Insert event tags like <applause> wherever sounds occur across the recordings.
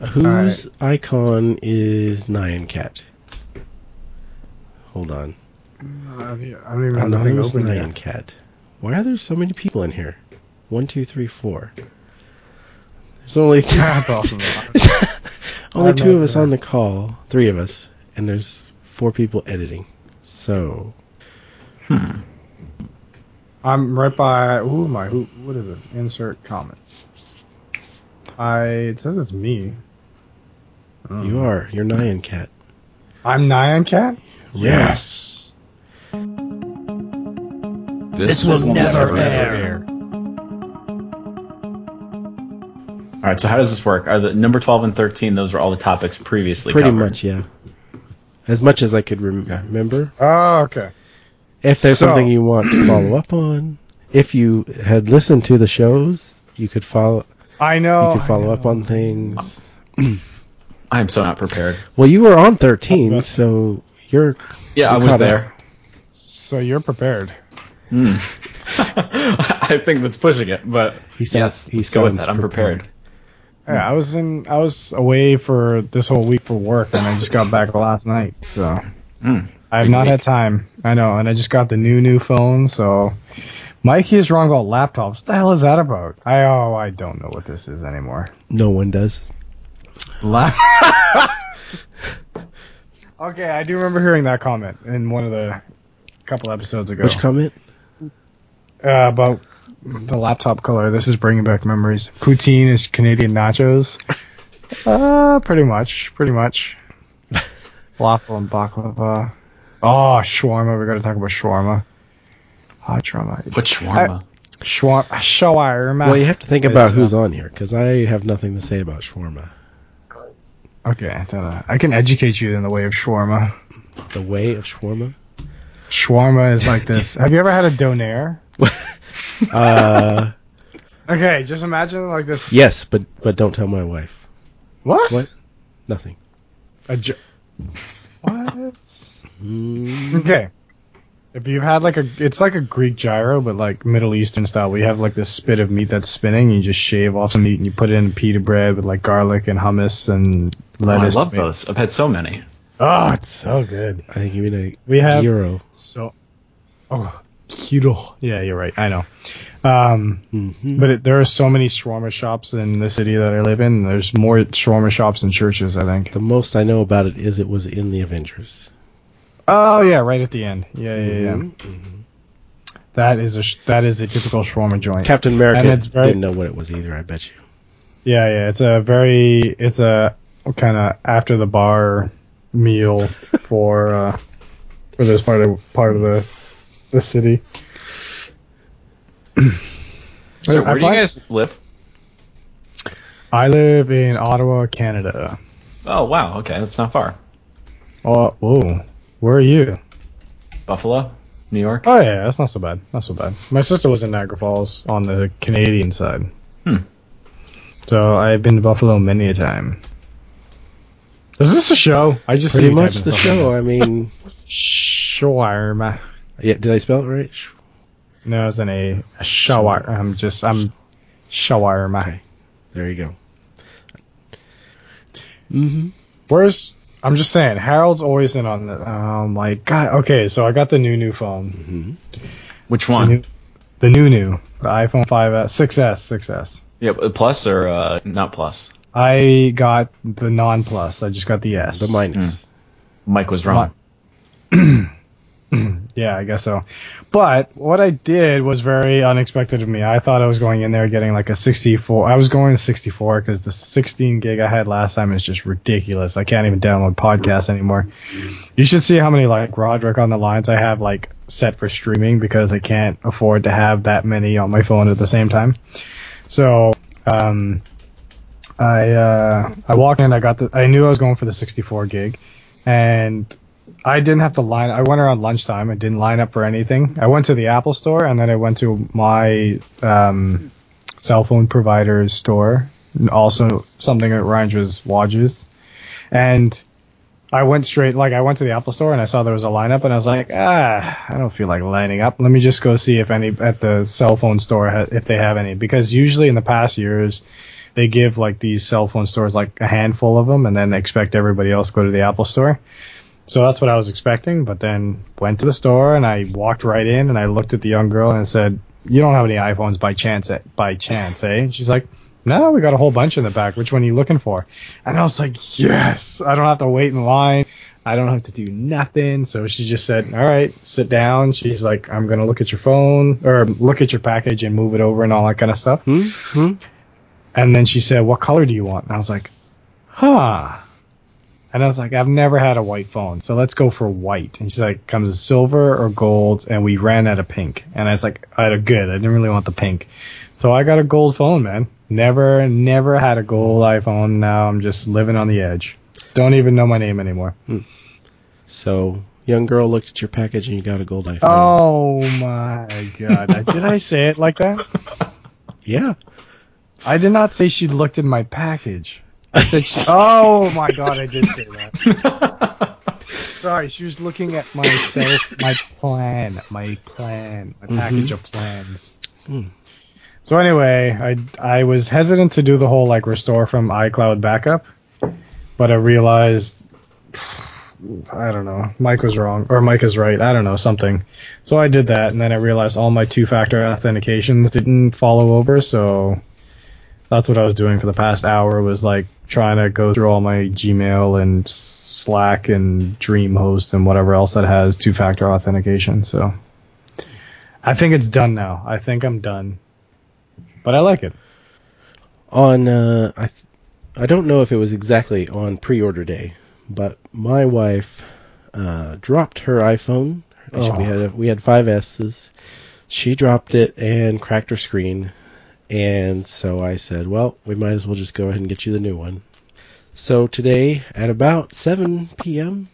Whose icon is Nyan Cat? Hold on. Uh, I don't even have nothing Anonymous open Nyan yet. Cat. Why are there so many people in here? One, two, three, four. There's only <laughs> That's awesome. <laughs> only I've two of no us idea. on the call, three of us, and there's four people editing. So Hmm. I'm right by. Who am I? Who? What is this? Insert comment. I. It says it's me. Oh. you are. You're Nyan Cat. I'm Nyan Cat. Yes. This, will never air. All right. So how does this work? Are the number twelve and thirteen? Those are all the topics previously Pretty covered. much, yeah. As much as I could rem- Okay. remember. Oh, okay. If there's So- something you want to follow up on, if you had listened to the shows, you could follow. I know. you could I follow up on things. <clears throat> I am so not prepared. Well, you were on 13, so you're. Yeah, I You're was caught there. So you're prepared. Hmm. <laughs> I think that's pushing it, but He sounds- yes, he let's go with that. I'm prepared. Yeah, I was in. I was away for this whole week for work, and I just got back last night. So Hmm. I have Big not week. had time. I know, and I just got the new new phone. So Mikey is wrong about laptops. What the hell is that about? I oh, I don't know what this is anymore. No one does. La- <laughs> okay, I do remember hearing that comment in one of the couple episodes ago Which comment? uh, about the laptop color. This is bringing back memories. Poutine is Canadian nachos. <laughs> Uh, pretty much, pretty much. Falafel and baklava. Oh, shawarma. We got to talk about shawarma. Hot shawarma. What shawarma? Shawarma. Shawarma. Well, you have to think about who's on here, because I have nothing to say about shawarma. Okay, I, don't know. I can educate you in the way of shawarma. The way of shawarma? Shawarma is like this. <laughs> Have you ever had a donair? <laughs> Uh, Okay, just imagine like this. yes, but but don't tell my wife. What? What? Nothing. A jo- <laughs> what? Mm, Okay. If you've had like a, it's like a Greek gyro, but like Middle Eastern style. We have like this spit of meat that's spinning. You just shave off some meat and you put it in a pita bread with like garlic and hummus and Oh, I love tomato- those. I've had so many. Oh, it's so good. I think you mean a We have gyro. so. Oh, gyro. Yeah, you're right. I know. Um, hmm but it, there are so many shawarma shops in the city that I live in. There's more shawarma shops than churches, I think. The most I know about it is it was in the Avengers. Oh yeah, right at the end. Yeah, yeah, yeah. Mhm. That is a sh- that is a typical shawarma joint. Captain America And it's very- didn't know what it was either. I bet you. Yeah, yeah. It's a very it's a kind of after the bar meal for uh, for this part of part of the the city. So I where do you find- guys live? I live in Ottawa, Canada. Oh wow, okay, that's not far. Oh, whoa. Where are you? Buffalo, New York. Oh yeah, that's not so bad. Not so bad. My sister was in Niagara Falls on the Canadian side. Hmm. So I've been to Buffalo many a time. Is this a show? I just see Pretty much the stuff in show. there. I mean, Shawarma. yeah. Did I spell it right? No, it's an A. A shower. I'm just I'm shawarma. Okay. There you go. Mm-hmm. Where's I'm just saying Harold's always in on the. Oh my god. Okay, so I got the new new phone. Mm-hmm. Which The one? new, the new new the iPhone 5s 6s 6s. Yeah, but plus or uh, not plus? I got the non plus. I just got the S. The minus. Mike was wrong. Yeah, I guess so. But what I did was very unexpected of me. I thought I was going in there getting like a 64. I was going to 64 because the 16 gig I had last time is just ridiculous. I can't even download podcasts anymore. You should see how many like Roderick on the Lines I have like set for streaming because I can't afford to have that many on my phone at the same time. So, um, I uh, I walked in. I got the. I knew I was going for the 64 gig, and I didn't have to line. I went around lunchtime. I didn't line up for anything. I went to the Apple store and then I went to my um, cell phone provider's store. Also, something that rhymes with watches. And I went straight. Like I went to the Apple store and I saw there was a lineup and I was like, ah, I don't feel like lining up. Let me just go see if any at the cell phone store if they have any because usually in the past years they give like these cell phone stores like a handful of them, and then expect everybody else to go to the Apple store. So that's what I was expecting, but then went to the store and I walked right in and I looked at the young girl and said, "You don't have any iPhones by chance, eh- by chance, eh?" And she's like, "No, we got a whole bunch in the back. Which one are you looking for?" And I was like, "Yes, I don't have to wait in line. I don't have to do nothing." So she just said, "All right, sit down." She's like, "I'm gonna look at your phone or look at your package and move it over and all that kind of stuff." Hmm? Hmm? And then she said, "What color do you want?" And I was like, "Huh." And I was like, "I've never had a white phone, so let's go for white." And she's like, "Comes in silver or gold?" And we ran out of pink. And I was like, "I good. I didn't really want the pink." So I got a gold phone, man. Never, never had a gold iPhone. Now I'm just living on the edge. Don't even know my name anymore. Hmm. So, young girl looked at your package and you got a gold iPhone. Oh my god! <laughs> Did I say it like that? Yeah. I did not say she looked at my package. I said, she, <laughs> "Oh my god, I did say that." <laughs> Sorry, she was looking at my self, my plan, my plan, my package of plans. Hmm. So anyway, I I was hesitant to do the whole like restore from iCloud backup, but I realized <sighs> I don't know, Mike was wrong or Mike is right. I don't know something. So I did that, and then I realized all my two-factor authentications didn't follow over, so that's what I was doing for the past hour was like trying to go through all my Gmail and Slack and DreamHost and whatever else that has two-factor authentication. So I think it's done now. I think I'm done, but I like it. On, uh, I, th- I don't know if it was exactly on pre-order day, but my wife uh, dropped her iPhone. Oh. We had we had five S's. She dropped it and cracked her screen, and so I said, "Well, we might as well just go ahead and get you the new one." So today, at about 7 p.m.,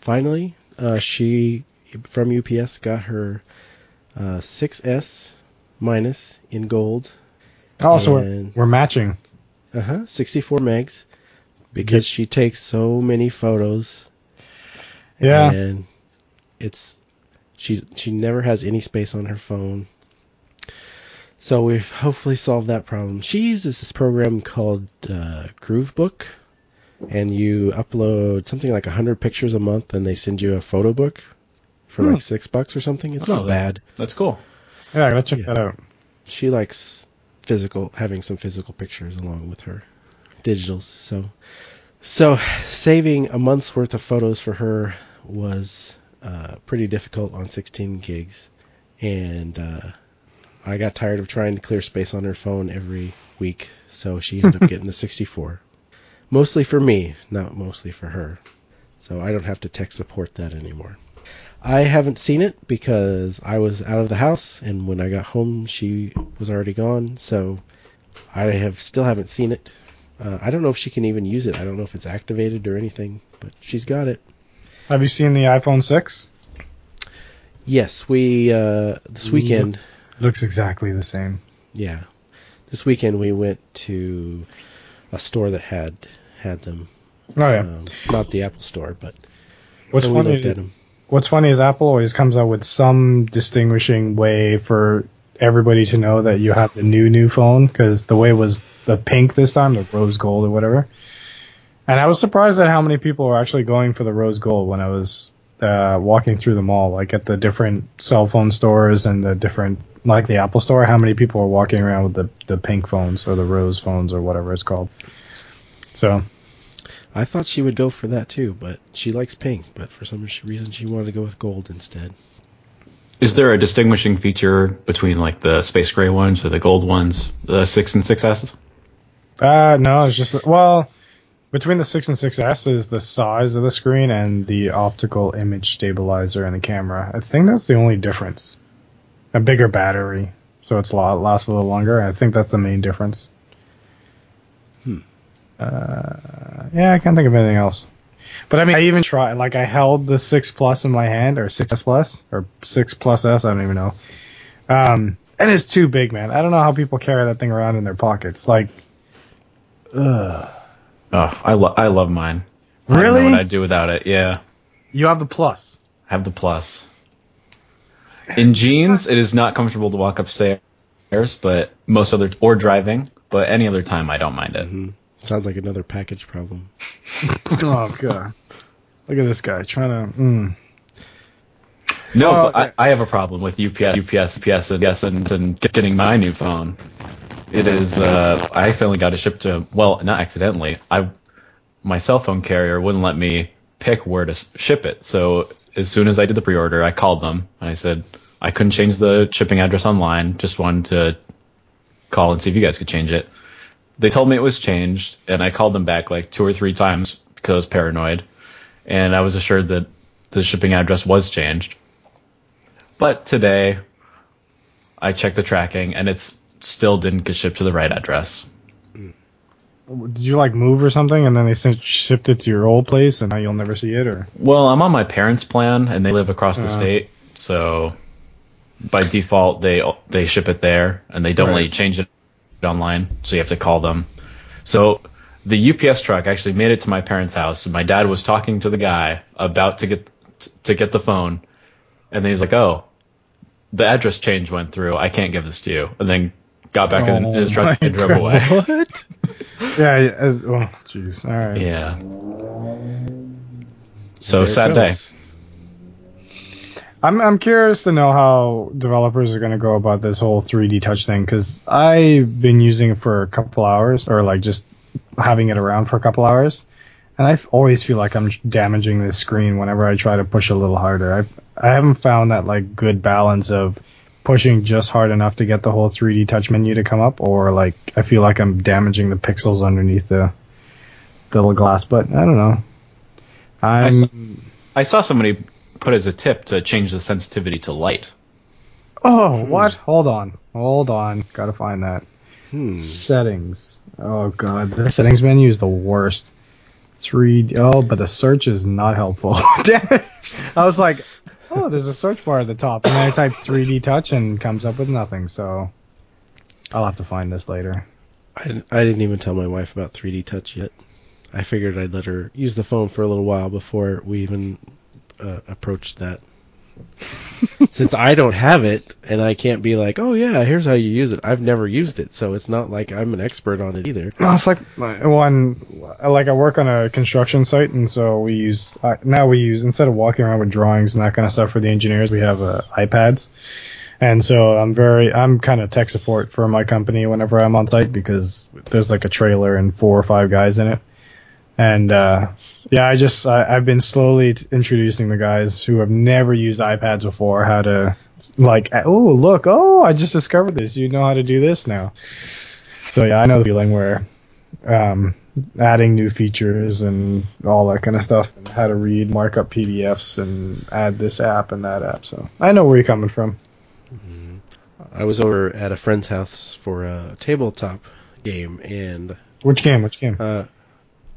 finally, uh, she from UPS got her uh, 6S minus in gold. Also, we're, we're matching. Uh huh. 64 megs because she takes so many photos Yeah. and it's she's she never has any space on her phone. So we've hopefully solved that problem. She uses this program called uh, Groovebook, and you upload something like hundred pictures a month, and they send you a photo book for Hmm. like six bucks or something. It's Oh, not that- bad. That's cool. Yeah, I gotta check Yeah. that out. She likes physical, having some physical pictures along with her digitals. So, so saving a month's worth of photos for her was uh, pretty difficult on 16 gigs, and uh, I got tired of trying to clear space on her phone every week. So she ended up <laughs> getting the 64, mostly for me, not mostly for her. So I don't have to tech support that anymore. I haven't seen it because I was out of the house, and when I got home, she was already gone. So I have still haven't seen it. Uh, I don't know if she can even use it. I don't know if it's activated or anything, but she's got it. Have you seen the iPhone 6? Yes, we uh, this weekend. Looks exactly the same. Yeah, this weekend we went to a store that had had them. Oh yeah. Um, not the Apple store, but what's funny? looked at them. What's funny is Apple always comes out with some distinguishing way for everybody to know that you have the new new phone because the way was the pink this time, the rose gold or whatever. And I was surprised at how many people were actually going for the rose gold when I was uh, walking through the mall, like at the different cell phone stores and the different, like the Apple store. How many people are walking around with the the pink phones or the rose phones or whatever it's called? So I thought she would go for that too, but she likes pink. But for some reason, she wanted to go with gold instead. Is there a distinguishing feature between like the space gray ones or the gold ones, the six and six S? Uh, no, it's just well, between the six and 6S is the size of the screen and the optical image stabilizer in the camera. I think that's the only difference. A bigger battery, so it's lot lasts a little longer. I think that's the main difference. Hmm. Uh, yeah, I can't think of anything else. But I mean, I even tried. Like, I held the six plus in my hand, or 6S plus, or six plus S. I don't even know. Um, and it's too big, man. I don't know how people carry that thing around in their pockets. Like, ugh. Oh, I lo- I love mine. I Really? know what I'd do without it. Yeah, You have the plus. I have the plus. In jeans, it is not comfortable to walk upstairs, but most other or driving. but any other time I don't mind it. hmm Sounds like another package problem. <laughs> oh god. Look at this guy trying to. Mm. No, Oh, but I, I have a problem with UPS, UPS, UPS, and yes, and, and getting my new phone. It is. Uh, I accidentally got it shipped to. Well, not accidentally. I my cell phone carrier wouldn't let me pick where to ship it. So as soon as I did the pre-order, I called them and I said I couldn't change the shipping address online. Just wanted to call and see if you guys could change it. They told me it was changed, and I called them back like two or three times because I was paranoid, and I was assured that the shipping address was changed. But today, I checked the tracking, and it's still didn't get shipped to the right address. Did you like move or something, and then they sent, shipped it to your old place, and now you'll never see it, or? Well, I'm on my parents' plan, and they live across the Uh. state, so by default they they ship it there, and they don't let you change it online, so you have to call them. So the UPS truck actually made it to my parents' house, and my dad was talking to the guy about to get to get the phone, and then he's like, "Oh, the address change went through. I can't give this to you," and then got back in Oh his truck my and drove away. <laughs> What? Yeah. As, oh, jeez. All right. Yeah. So sad day. I'm I'm curious to know how developers are going to go about this whole 3D touch thing because I've been using it for a couple hours or like just having it around for a couple hours, and I always feel like I'm damaging the screen whenever I try to push a little harder. I I haven't found that like good balance of pushing just hard enough to get the whole 3D touch menu to come up, or like I feel like I'm damaging the pixels underneath the the little glass. But I don't know. I'm saw- I saw somebody put as a tip to change the sensitivity to light. Oh, what? Hold on. Hold on. Gotta find that. Hmm. Settings. Oh god, the settings menu is the worst. 3D. Oh, but the search is not helpful. <laughs> Damn it. I was like, oh, there's a search bar at the top, and I type 3D touch and comes up with nothing, so I'll have to find this later. I, I didn't even tell my wife about 3D Touch yet. I figured I'd let her use the phone for a little while before we even uh, approached that. Since I don't have it, and I can't be like, oh yeah, here's how you use it. I've never used it, so it's not like I'm an expert on it either. No, it's like one like I work on a construction site, and so we use uh, now we use instead of walking around with drawings and that kind of stuff for the engineers, we have uh, iPads. And so I'm very I'm kind of tech support for my company whenever I'm on site because there's like a trailer and four or five guys in it. And uh, yeah, I just I, I've been slowly t- introducing the guys who have never used iPads before how to like oh look oh I just discovered this you know how to do this now. So yeah, I know the feeling where um, adding new features and all that kind of stuff, and how to read markup PDFs and add this app and that app. So I know where you're coming from. I was over at a friend's house for a tabletop game, and Which game? Which game? uh,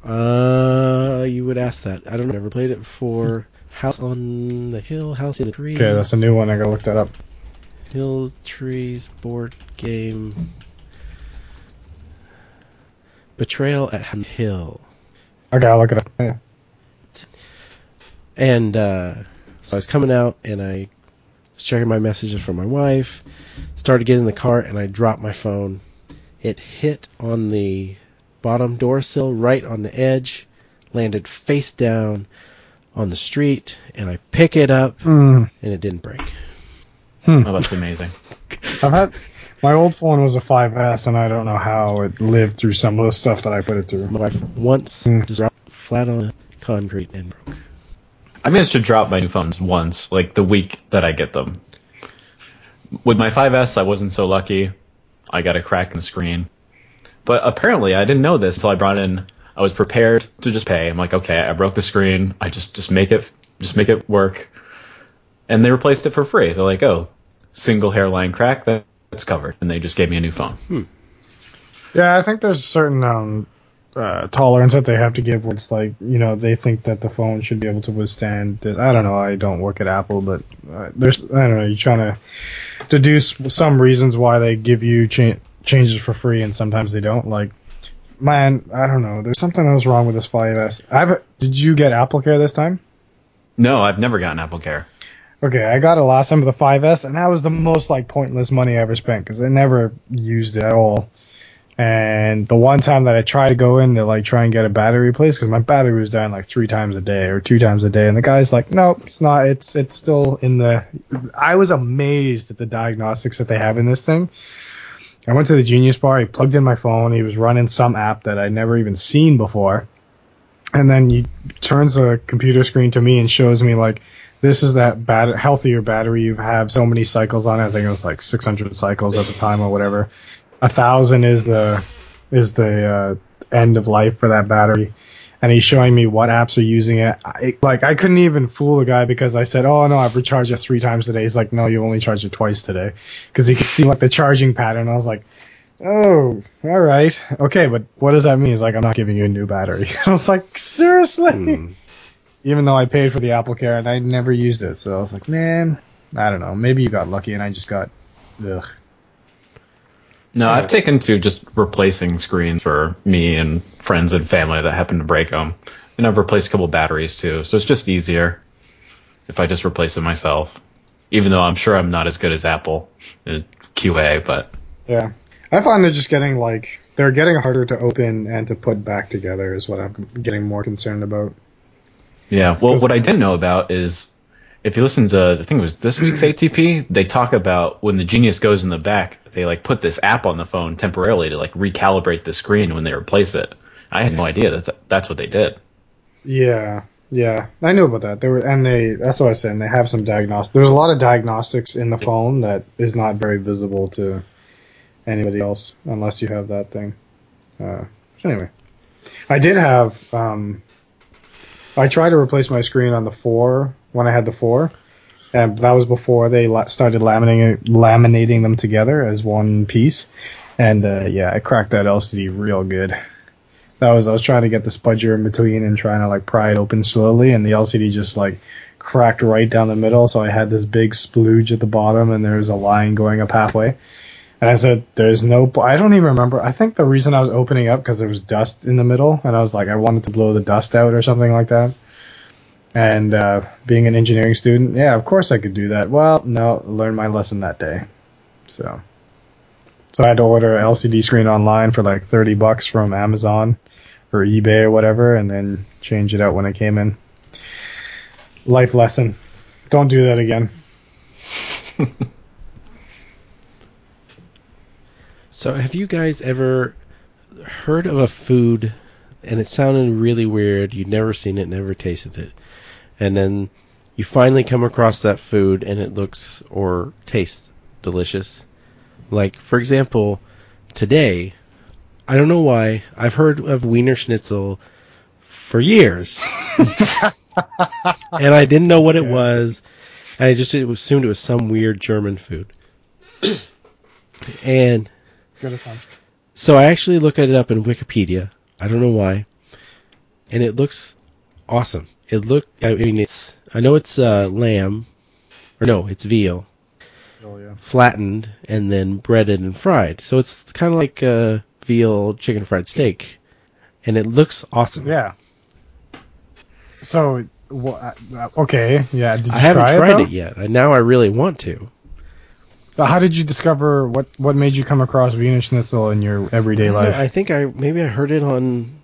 uh, you would ask that. I don't know. Never played it before. House on the Hill, House in the Trees. Okay, that's a new one. I gotta look that up. Hill Trees board game. Betrayal at Hill. Okay, I'll look it up. Yeah. And uh, so I was coming out and I was checking my messages from my wife. Started getting in the car and I dropped my phone. It hit on the bottom door sill right on the edge, landed face down on the street, and I pick it up Mm. and it didn't break. Oh, that's amazing. <laughs> I've had my old phone was a 5S, and I don't know how it lived through some of the stuff that I put it through. My wife once Hmm. just dropped flat on the concrete and broke. I managed to drop my new phones once, like the week that I get them. With my 5S, I wasn't so lucky. I got a crack in the screen. But apparently, I didn't know this till I brought in. I was prepared to just pay. I'm like, okay, I broke the screen. I just just make it just make it work. And they replaced it for free. They're like, oh, single hairline crack, that's covered. And they just gave me a new phone. Yeah, I think there's a certain um, uh, tolerance that they have to give. Where it's like you know they think that the phone should be able to withstand. This. I don't know. I don't work at Apple, but uh, there's I don't know. You're trying to deduce some reasons why they give you cha- changes for free, and sometimes they don't. Like, man, I don't know. There's something that was wrong with this 5S. I've did you get Apple Care this time? No, I've never gotten Apple Care. Okay, I got it last time with the 5S, and that was the most like pointless money I ever spent because I never used it at all. And the one time that I tried to go in to like try and get a battery replaced because my battery was dying like three times a day or two times a day, and the guy's like, "Nope, it's not. It's it's still in the." I was amazed at the diagnostics that they have in this thing. I went to the Genius Bar. He plugged in my phone. He was running some app that I'd never even seen before, and then he turns the computer screen to me and shows me like, "This is that healthier battery. You have so many cycles on it. I think it was like 600 cycles at the time or whatever." a thousand is the is the uh, end of life for that battery. And he's showing me what apps are using it. I, like I couldn't even fool the guy because I said, "Oh no, I've recharged it three times today." He's like, "No, you only charged it twice today," because he could see like the charging pattern. I was like, "Oh, all right, okay, but what does that mean?" He's like, "I'm not giving you a new battery." <laughs> I was like, "Seriously?" Hmm. Even though I paid for the Apple Care and I never used it, so I was like, "Man, I don't know. Maybe you got lucky and I just got, ugh." No, I've taken to just replacing screens for me and friends and family that happen to break them. And I've replaced a couple batteries too, so it's just easier if I just replace them myself. Even though I'm sure I'm not as good as Apple in QA, but Yeah. I find they're just getting like they're getting harder to open and to put back together is what I'm getting more concerned about. yeah. well, what I didn't know about is if you listen to I think it was this week's ATP, they talk about when the Genius goes in the back, they like put this app on the phone temporarily to like recalibrate the screen when they replace it. I had no idea that that's what they did. Yeah. Yeah. I knew about that. They were and they that's what I was saying, they have some diagnostics there's a lot of diagnostics in the phone that is not very visible to anybody else unless you have that thing. Uh anyway. I did have um I tried to replace my screen on the four when I had the four, and that was before they la- started laminating laminating them together as one piece. And uh, yeah, I cracked that LCD real good. That was I was trying to get the spudger in between and trying to like pry it open slowly, and the LCD just like cracked right down the middle. So I had this big splooge at the bottom, and there was a line going up halfway. And I said, "There's no." I don't even remember. I think the reason I was opening up because there was dust in the middle, and I was like, I wanted to blow the dust out or something like that. And uh, being an engineering student, yeah, of course I could do that. Well, no, learned my lesson that day. So, so I had to order an LCD screen online for like thirty bucks from Amazon or eBay or whatever, and then change it out when it came in. Life lesson: don't do that again. <laughs> So, have you guys ever heard of a food and it sounded really weird? You'd never seen it, never tasted it, and then you finally come across that food and it looks or tastes delicious. Like, for example, today, I don't know why, I've heard of Wiener Schnitzel for years. <laughs> and I didn't know what it was. And I just assumed it was some weird German food. <clears throat> and so I actually looked it up in Wikipedia. I don't know why, and it looks awesome. It look. I mean, it's. I know it's uh, lamb, or no, it's veal, Oh yeah. flattened and then breaded and fried. So it's kind of like a veal chicken fried steak, and it looks awesome. Yeah. So, uh, okay, yeah. Did you I haven't try tried it, it, yet. I Now I really want to. So how did you discover what what made you come across Wiener Schnitzel in your everyday life? I think I maybe I heard it on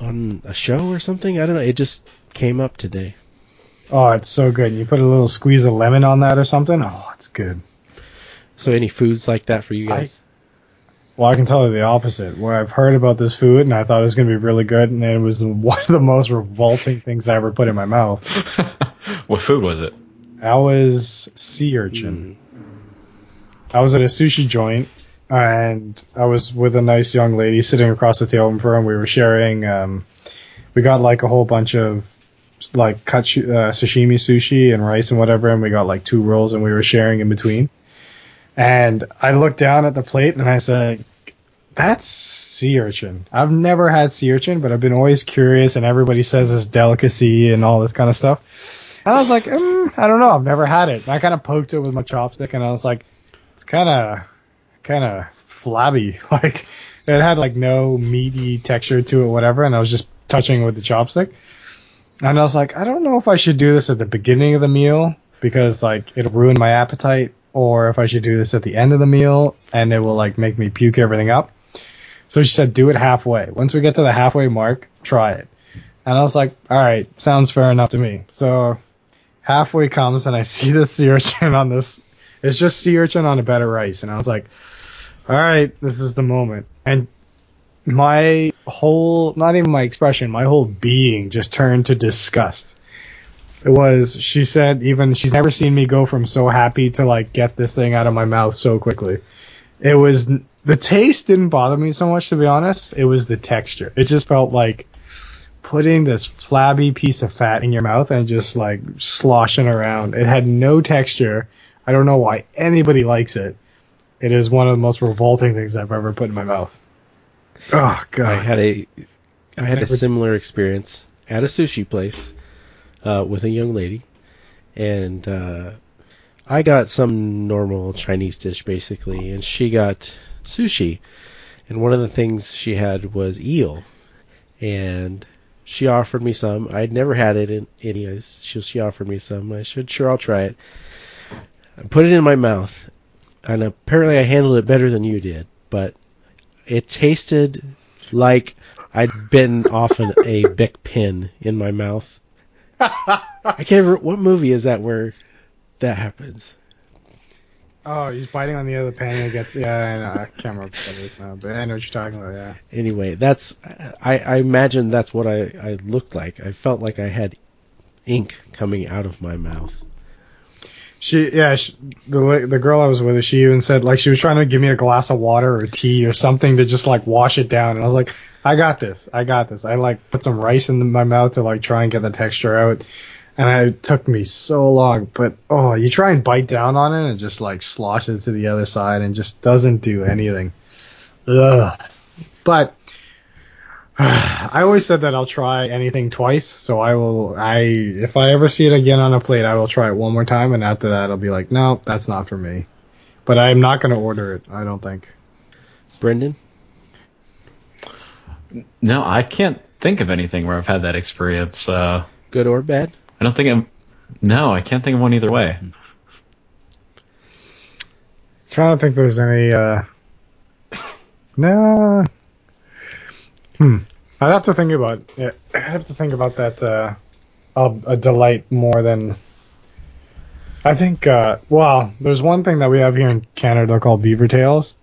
on a show or something. I don't know. It just came up today. oh, it's so good. You put a little squeeze of lemon on that or something. Oh, it's good. So any foods like that for you guys? Well, I can tell you the opposite. Where I've heard about this food and I thought it was going to be really good, and it was <laughs> one of the most revolting things I ever put in my mouth. <laughs> what food was it? That was sea urchin. Hmm. I was at a sushi joint, and I was with a nice young lady sitting across the table from her, and we were sharing. Um, we got like a whole bunch of like cut uh, sashimi sushi and rice and whatever, and we got like two rolls, and we were sharing in between. And I looked down at the plate, and I said, "That's sea urchin. I've never had sea urchin, but I've been always curious, and everybody says it's delicacy and all this kind of stuff." And I was like, mm, I don't know. I've never had it. And I kind of poked it with my chopstick, and I was like, it's kind of, kind of flabby. <laughs> Like it had like no meaty texture to it, whatever. And I was just touching it with the chopstick, and I was like, I don't know if I should do this at the beginning of the meal because like it'll ruin my appetite, or if I should do this at the end of the meal and it will like make me puke everything up. So she said, do it halfway. Once we get to the halfway mark, try it. And I was like, all right, sounds fair enough to me. So halfway comes and I <laughs> see the sea urchin on this. It's just sea urchin on a bed of rice. And I was like, all right, this is the moment. And my whole, not even my expression, my whole being just turned to disgust. It was, she said, even she's never seen me go from so happy to like get this thing out of my mouth so quickly. It was, the taste didn't bother me so much, to be honest. It was the texture. It just felt like putting this flabby piece of fat in your mouth and just like sloshing around. It had no texture. I don't know why anybody likes it. It is one of the most revolting things I've ever put in my mouth. Oh god. I had a I had a similar experience at a sushi place uh, with a young lady, and uh, I got some normal Chinese dish basically, and she got sushi, and one of the things she had was eel, and she offered me some. I'd never had it in anyways. She she offered me some. I said sure I'll try it. I put it in my mouth, and apparently I handled it better than you did, but it tasted like I'd bitten off an, a Bic pen in my mouth. I can't remember what movie is that where that happens. Oh, he's biting on the other pen and it gets yeah, I know. I can't remember what that is now, but I know what you're talking about, yeah. Anyway, that's I, I imagine that's what I, I looked like. I felt like I had ink coming out of my mouth. She, yeah, she, the the girl I was with, she even said like she was trying to give me a glass of water or tea or something to just like wash it down, and I was like, I got this, I got this. I like put some rice in my mouth to like try and get the texture out, and it took me so long. But oh, you try and bite down on it, and it just like sloshes to the other side and just doesn't do anything. Ugh. But <sighs> I always said that I'll try anything twice, so I will. I if I ever see it again on a plate, I will try it one more time, and after that, I'll be like, no, that's not for me. But I'm not going to order it. I don't think. Brendan, No, I can't think of anything where I've had that experience. Uh, good or bad? I don't think I'm. No, I can't think of one either way. trying to think if there's any. uh No. Hmm. I'd have to think about. Yeah, I'd have to think about that. Uh, a, a delight more than. I think. Uh, well, there's one thing that we have here in Canada called beaver tails,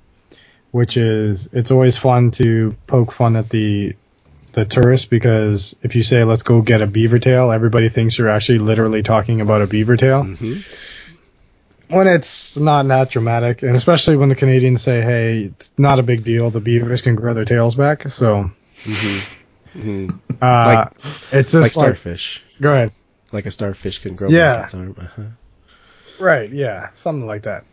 which is it's always fun to poke fun at the the tourists because if you say let's go get a beaver tail, everybody thinks you're actually literally talking about a beaver tail Mm-hmm. when it's not that dramatic, and especially when the Canadians say, "Hey, it's not a big deal. The beavers can grow their tails back." So, Mm-hmm. uh, it's Like just like, starfish. go ahead. Like a starfish can grow Yeah. back its arm. Uh-huh. Right? Yeah, something like that.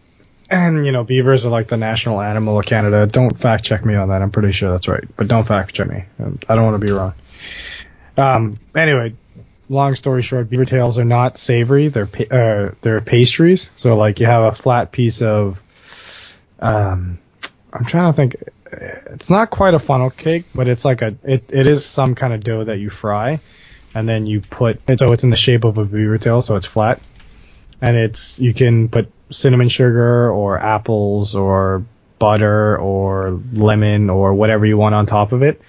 And you know, beavers are like the national animal of Canada. Don't fact check me on that. I'm pretty sure that's right, but don't fact check me. I don't want to be wrong. Um. Anyway, long story short, beaver tails are not savory. They're pa- uh, they're pastries. So like you have a flat piece of, um, I'm trying to think. It's not quite a funnel cake, but it's like a it, it is some kind of dough that you fry, and then you put so it's in the shape of a beaver tail, so it's flat, and it's you can put cinnamon sugar or apples or butter or lemon or whatever you want on top of it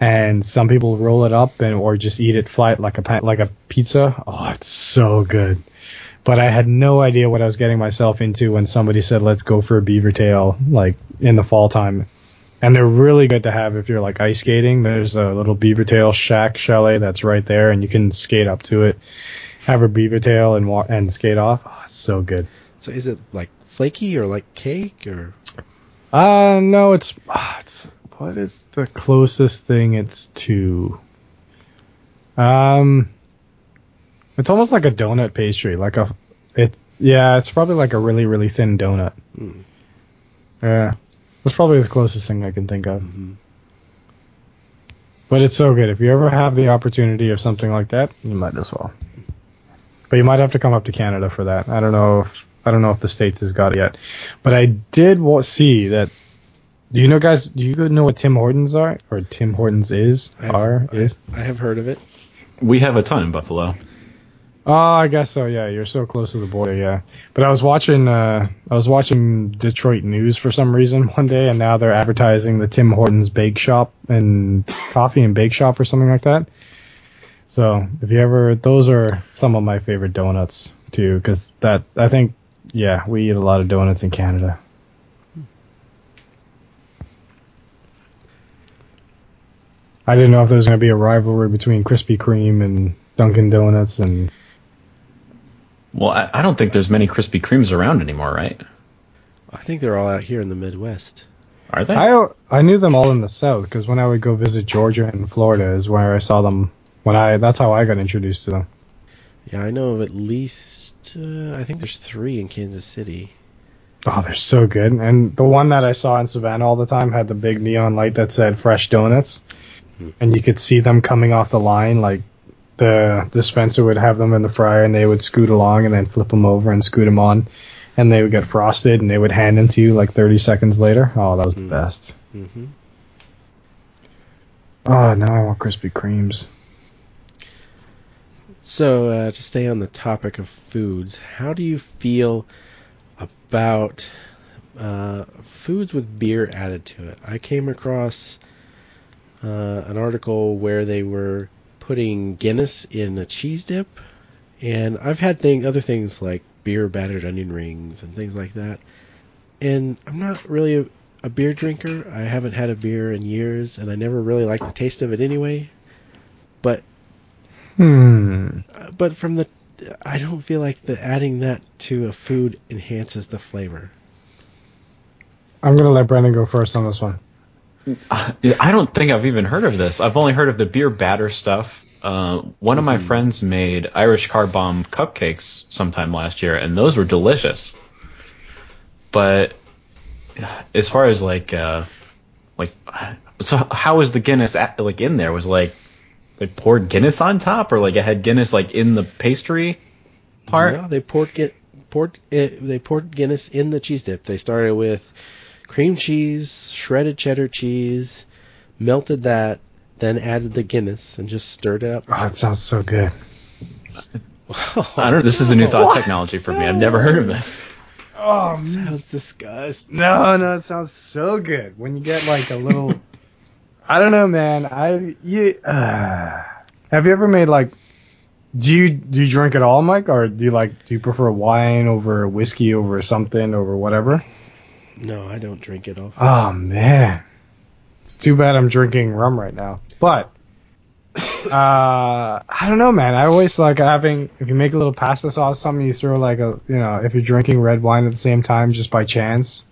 and some people roll it up and or just eat it flat like a like a pizza. Oh, it's so good. But I had no idea what I was getting myself into when somebody said, "Let's go for a beaver tail," like in the fall time. And they're really good to have if you're like ice skating. There's a little beaver tail shack chalet that's right there, and you can skate up to it, have a beaver tail, and wa- and skate off. Oh, it's so good. So is it like flaky or like cake or? Uh no, it's ah, it's what is the closest thing it's to? Um, it's almost like a donut pastry, like a. It's yeah, it's probably like a really really thin donut. Mm. Yeah, that's probably the closest thing I can think of. Mhm. But it's so good. If you ever have the opportunity of something like that, you might as well. But you might have to come up to Canada for that. I don't know if I don't know if the states has got it yet. But I did wa- see that. Do you know, guys? Do you know what Tim Hortons are, or Tim Hortons is? I've- Are is? I have heard of it. We have a ton in Buffalo. Oh, I guess so. Yeah, you're so close to the border. Yeah, but I was watching. Uh, I was watching Detroit news for some reason <laughs> one day, and now they're advertising the Tim Hortons Bake Shop and Coffee and Bake Shop or something like that. So if you ever, those are some of my favorite donuts too, because that I think, yeah, we eat a lot of donuts in Canada. I didn't know if there was going to be a rivalry between Krispy Kreme and Dunkin' Donuts, and Well, I, I don't think there's many Krispy Kremes around anymore, right? I think they're all out here in the Midwest. Are they? I I knew them all in the South because when I would go visit Georgia and Florida is where I saw them. When I that's how I got introduced to them. Yeah, I know of at least. Uh, I think there's three in Kansas City. Oh, they're so good. And the one that I saw in Savannah all the time had the big neon light that said fresh donuts. And you could see them coming off the line. Like the dispenser would have them in the fryer and they would scoot along and then flip them over and scoot them on. And they would get frosted and they would hand them to you like 30 seconds later. Oh, that was the Mm. best. hmm Oh, now I want Krispy Kremes. So, uh, to stay on the topic of foods, how do you feel about uh, foods with beer added to it? I came across uh, an article where they were putting Guinness in a cheese dip, and I've had thing other things like beer battered onion rings and things like that. And I'm not really a, a beer drinker. I haven't had a beer in years, and I never really liked the taste of it anyway. But Hmm. but from the I don't feel like the adding that to a food enhances the flavor. I'm to let Brendan go first on this one. I don't think I've even heard of this. I've only heard of the beer batter stuff. Uh, one of my friends made Irish car bomb cupcakes sometime last year, and those were delicious. But as far as like, uh, like, so how was the Guinness at, like in there? Was like they poured Guinness on top, or like it had Guinness like in the pastry part? No, they poured get poured it, they poured Guinness in the cheese dip. They started with cream cheese, shredded cheddar cheese, melted that, then added the Guinness and just stirred it up. Oh, that sounds so good. <laughs> I don't know. This is a new thought technology for me. I've never heard of this. Oh, Sounds disgusting. No, no, it sounds so good when you get like a little. I don't know, man. I you uh, have you ever made like? Do you do you drink at all, Mike, or do you like do you prefer wine over whiskey over something over whatever? No, I don't drink it all. Oh man, it's too bad I'm drinking rum right now. But <coughs> uh, I don't know, man. I always like having if you make a little pasta sauce, something you throw like a you know if you're drinking red wine at the same time just by chance,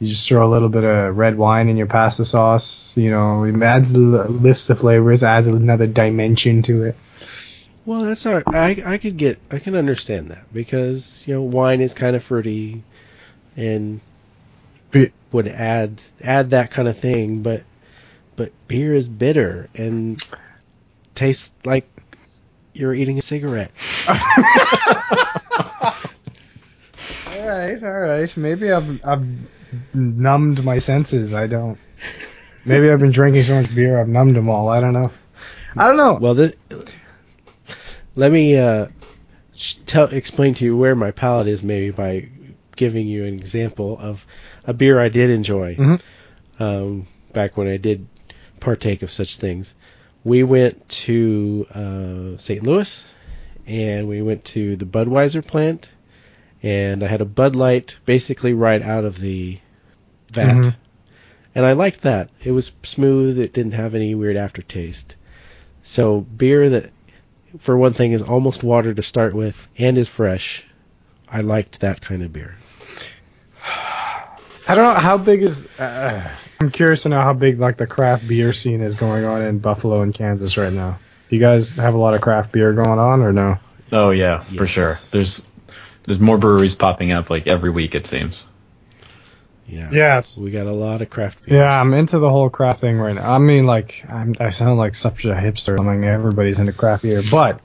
you just throw a little bit of red wine in your pasta sauce. You know, it adds lifts the flavors, adds another dimension to it. Well, that's all right. I I could get I can understand that because you know wine is kind of fruity, and would add add that kind of thing. But but beer is bitter and tastes like you're eating a cigarette. All right, all right. Maybe I've I've numbed my senses. I don't. Maybe I've been drinking so much beer, I've numbed them all. I don't know. I don't know. Well, this, let me uh, tell explain to you where my palate is, maybe by giving you an example of a beer I did enjoy. Mhm. Um, back when I did partake of such things, we went to uh, St. Louis, and we went to the Budweiser plant, and I had a Bud Light basically right out of the vat. Mhm. And I liked that. It was smooth. It didn't have any weird aftertaste. So beer that, for one thing, is almost water to start with and is fresh. I liked that kind of beer. I don't know how big is. Uh, I'm curious to know how big like the craft beer scene is going on in Buffalo and Kansas right now. You guys have a lot of craft beer going on, or no? Oh yeah, for sure. There's there's more breweries popping up like every week it seems. Yeah. Yes. We got a lot of craft beer. Yeah, I'm into the whole craft thing right now. I mean, like, I'm, I sound like such a hipster. I mean, everybody's into craft beer, but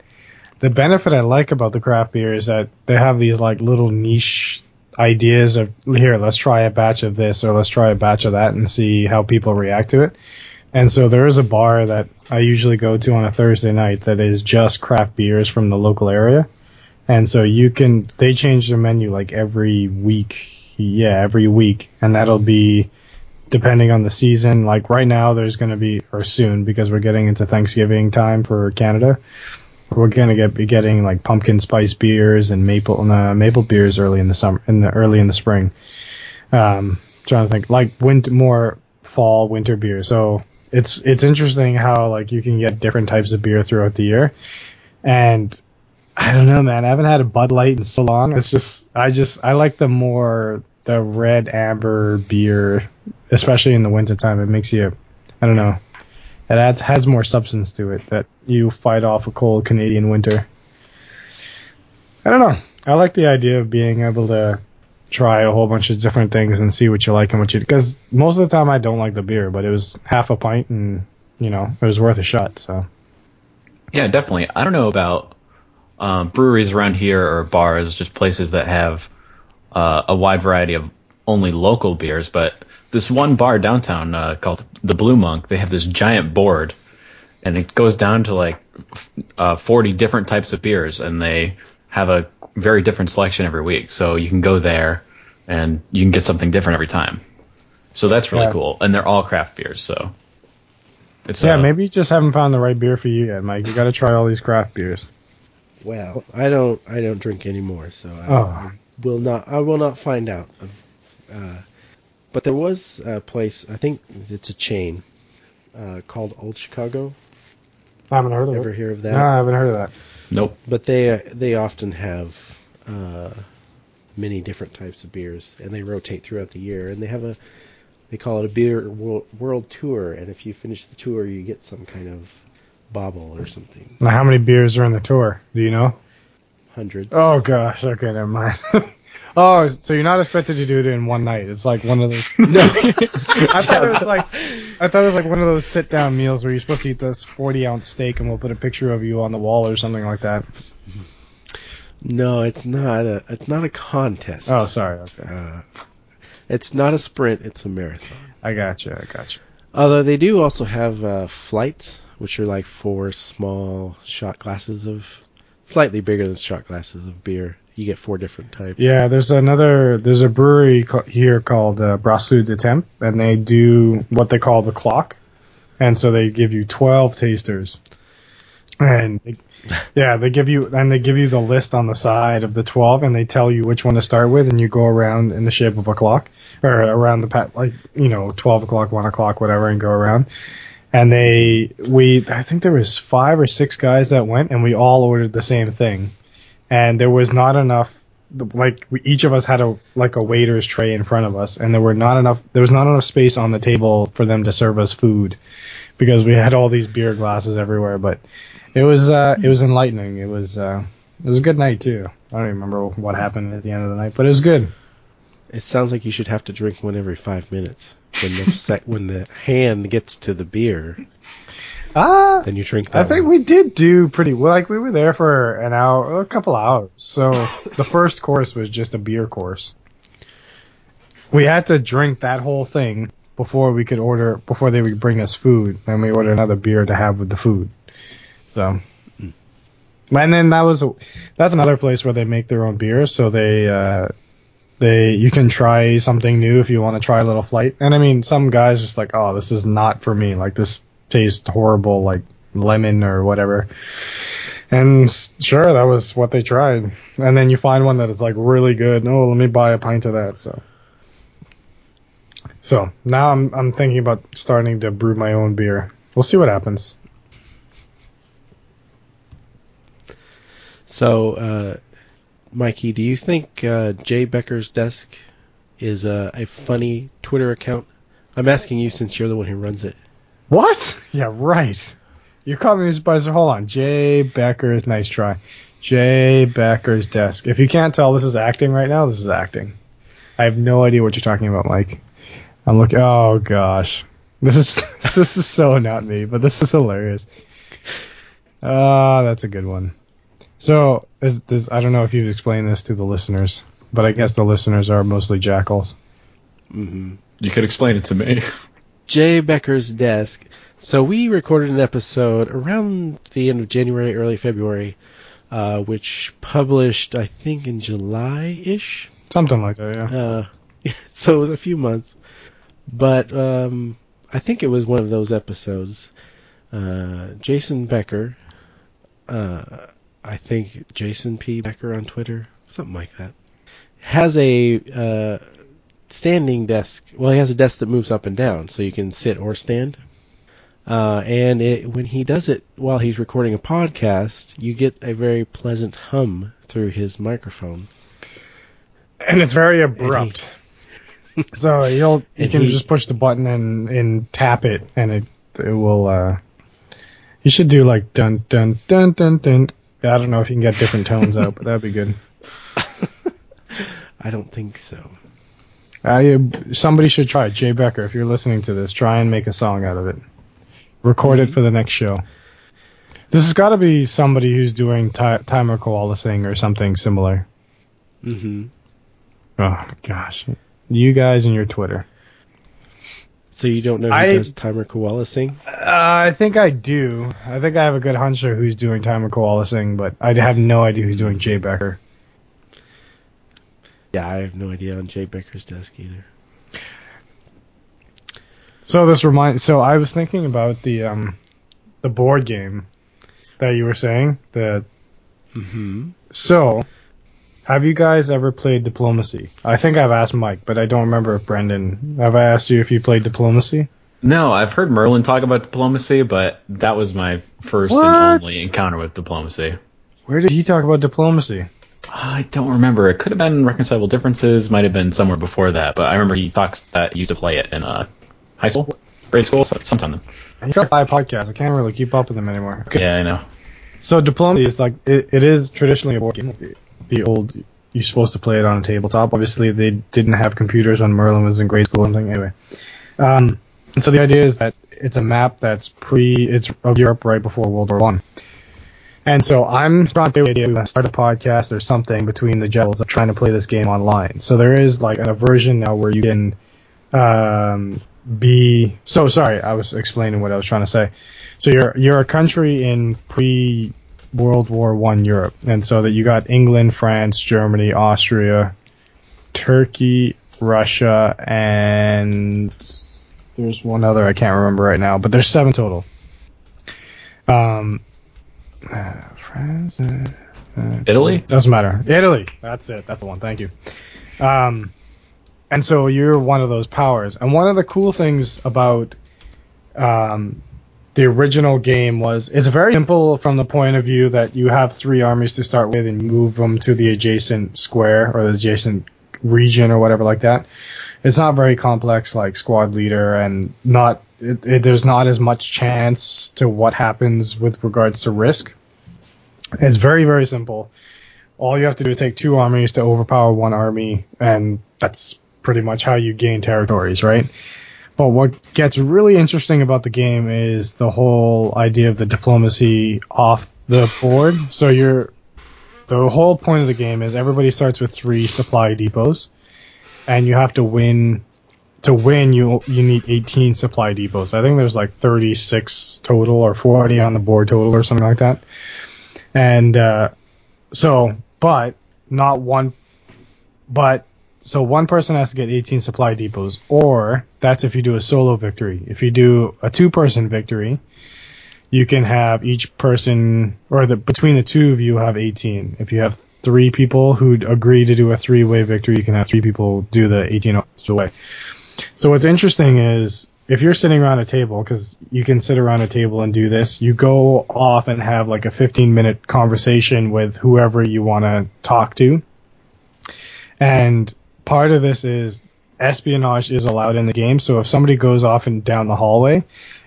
the benefit I like about the craft beer is that they have these like little niche ideas of here, let's try a batch of this or let's try a batch of that and see how people react to it. And so there is a bar that I usually go to on a Thursday night that is just craft beers from the local area. and so you can they change the menu like every week. Yeah, every week, and that'll be depending on the season. Like right now, there's going to be or soon because we're getting into Thanksgiving time for Canada. We're gonna get be getting like pumpkin spice beers and maple uh, maple beers early in the summer in the early in the spring. Um, trying to think like winter more fall winter beer. So it's it's interesting how like you can get different types of beer throughout the year, and I don't know, man. I haven't had a Bud Light in so long. It's just I just I like the more the red amber beer, especially in the wintertime. It makes you I don't know. It adds has more substance to it that you fight off a cold Canadian winter. I don't know. I like the idea of being able to try a whole bunch of different things and see what you like and what you because most of the time I don't like the beer, but it was half a pint and you know it was worth a shot. So Yeah, definitely. I don't know about um, breweries around here or bars, just places that have uh, a wide variety of only local beers, but this one bar downtown uh, called the Blue Monk, they have this giant board, and it goes down to like uh, 40 different types of beers, and they have a very different selection every week. So you can go there, and you can get something different every time. So that's really Yeah. cool, and they're all craft beers. So it's yeah, uh, maybe you just haven't found the right beer for you yet, Mike. You got to try all these craft beers. Well, I don't I don't drink anymore, so I, Oh. I will not I will not find out. Uh, but there was a place I think it's a chain uh, called Old Chicago. I haven't heard of Ever it. hear of that? No, I haven't heard of that. nope. But they they often have uh, many different types of beers, and they rotate throughout the year. And they have a they call it a beer world, world tour, and if you finish the tour, you get some kind of bauble or something. Now, how many beers are in the tour? Do you know? Hundreds. Oh gosh. Okay, never mind. <laughs> oh, so you're not expected to do it in one night. It's like one of those. <laughs> no. <laughs> I thought it was like I thought it was like one of those sit down meals where you're supposed to eat this 40 ounce steak and we'll put a picture of you on the wall or something like that. no, it's not a it's not a contest. Oh, sorry. Okay, Uh, it's not a sprint; it's a marathon. I got you. I got you. Although they do also have uh, flights, which are like four small shot glasses of, slightly bigger than shot glasses of beer. You get four different types. Yeah, there's another there's a brewery ca- here called uh, Brasserie du Temps, and they do what they call the clock, and so they give you 12 tasters, and they- <laughs> yeah, they give you and they give you the list on the side of the 12, and they tell you which one to start with, and you go around in the shape of a clock or around the pat like you know 12 o'clock, 1 o'clock, whatever, and go around. And they we I think there was five or six guys that went, and we all ordered the same thing. And there was not enough like we, each of us had a like a waiter's tray in front of us and there were not enough there was not enough space on the table for them to serve us food because we had all these beer glasses everywhere. But it was uh it was enlightening. It was uh it was a good night too. I don't even remember what happened at the end of the night but it was good It sounds like you should have to drink one every five minutes. When the <laughs> sec- when the hand gets to the beer, ah then you drink I think one. we did do pretty well. Like we were there for an hour, a couple hours. So <laughs> the first course was just a beer course. We had to drink that whole thing before we could order, before they would bring us food. Then we ordered another beer to have with the food. So, and then that was that's another place where they make their own beer. So they uh, they you can try something new if you want to try a little flight. And I mean, some guys just like, oh, this is not for me. Like this tastes horrible, like lemon or whatever. And sure, that was what they tried. And then you find one that is like really good. Oh, let me buy a pint of that. So, so now I'm I'm thinking about starting to brew my own beer. We'll see what happens. So, uh, Mikey, do you think uh, Jay Becker's desk is uh, a funny Twitter account? I'm asking you since you're the one who runs it. What? <laughs> Yeah, right. You're caught me by surprise. Hold on. Jay Becker's, nice try. Jay Becker's desk. If you can't tell, this is acting right now. This is acting. I have no idea what you're talking about, Mike. I'm looking. Oh gosh, this is <laughs> this is so not me, but this is hilarious. Ah, that's a good one. So, is, this, I don't know if you've explained this to the listeners, but I guess the listeners are mostly jackals. hmm You could explain it to me. <laughs> Jay Becker's desk. So we recorded an episode around the end of January, early February uh, which published I think in July ish. Something like that, yeah. Uh, <laughs> so it was a few months, but um, I think it was one of those episodes. Uh, Jason Becker, uh, I think Jason P Becker on Twitter, something like that, has a uh, standing desk. Well, he has a desk that moves up and down, so you can sit or stand. Uh, and it, when he does it while he's recording a podcast, you get a very pleasant hum through his microphone. And it's very abrupt. <laughs> so you'll you can he- just push the button and, and tap it, and it it will. Uh, you should do like dun dun dun dun dun. I don't know if you can get different tones out, but that'd be good. <laughs> I don't think so. Uh, somebody should try it. Jay Becker, if you're listening to this, try and make a song out of it. Record it for the next show. This has got to be somebody who's doing ti timer coalescing or something similar. hmm Oh gosh, you guys and your Twitter. So you don't know who I- does timer coalescing? Uh, I think I do. I think I have a good hunch of who's doing timer Koala coalescing, but I have no idea who's doing Jay Becker. Yeah, I have no idea on Jay Becker's desk either. So this remind. So I was thinking about the um, the board game that you were saying. The Mm-hmm. so, have you guys ever played Diplomacy? I think I've asked Mike, but I don't remember if Brendan. Have I asked you if you played Diplomacy? No, I've heard Merlin talk about diplomacy, but that was my first What? and only encounter with diplomacy. Where did he talk about Diplomacy? I don't remember. It could have been reconcilable differences. Might have been somewhere before that. But I remember he talks that he used to play it in uh, high school, grade school, so- sometime. He got five podcasts. I can't really keep up with him anymore. Okay. Yeah, I know. So diplomacy is like it, it is traditionally a board game. The, old you're supposed to play it on a tabletop. Obviously, they didn't have computers when Merlin was in grade school and something. Anyway, um, and so the idea is that it's a map that's pre it's of Europe right before World War One. And so I'm trying to idea to start a podcast or something between the generals of trying to play this game online. So there is like a version now where you can um, be. So sorry, I was explaining what I was trying to say. So you're you're a country in pre World War One Europe, and so that you got England, France, Germany, Austria, Turkey, Russia, and there's one other I can't remember right now, but there's seven total. Um, uh, France, uh, uh, Italy? doesn't matter. Italy. That's it. That's the one. Thank you. Um, and so you're one of those powers. And one of the cool things about um, the original game was it's very simple from the point of view that you have three armies to start with and move them to the adjacent square or the adjacent region or whatever like that. It's not very complex like squad leader and not it, it, there's not as much chance to what happens with regards to risk. It's very very simple. All you have to do is take two armies to overpower one army, and that's pretty much how you gain territories, right? But what gets really interesting about the game is the whole idea of the diplomacy off the board. So you're the whole point of the game is everybody starts with three supply depots, and you have to win. To win, you you need 18 supply depots. I think there's like 36 total or 40 on the board total or something like that. And uh, so, but not one, but so one person has to get 18 supply depots, or that's if you do a solo victory. If you do a two-person victory, you can have each person, or the between the two of you have 18. If you have three people who agree to do a three-way victory, you can have three people do the 18 way. So what's interesting is if you're sitting around a table, because you can sit around a table and do this, you go off and have like a 15 minute conversation with whoever you want to talk to. And part of this is espionage is allowed in the game. So if somebody goes off and down the hallway,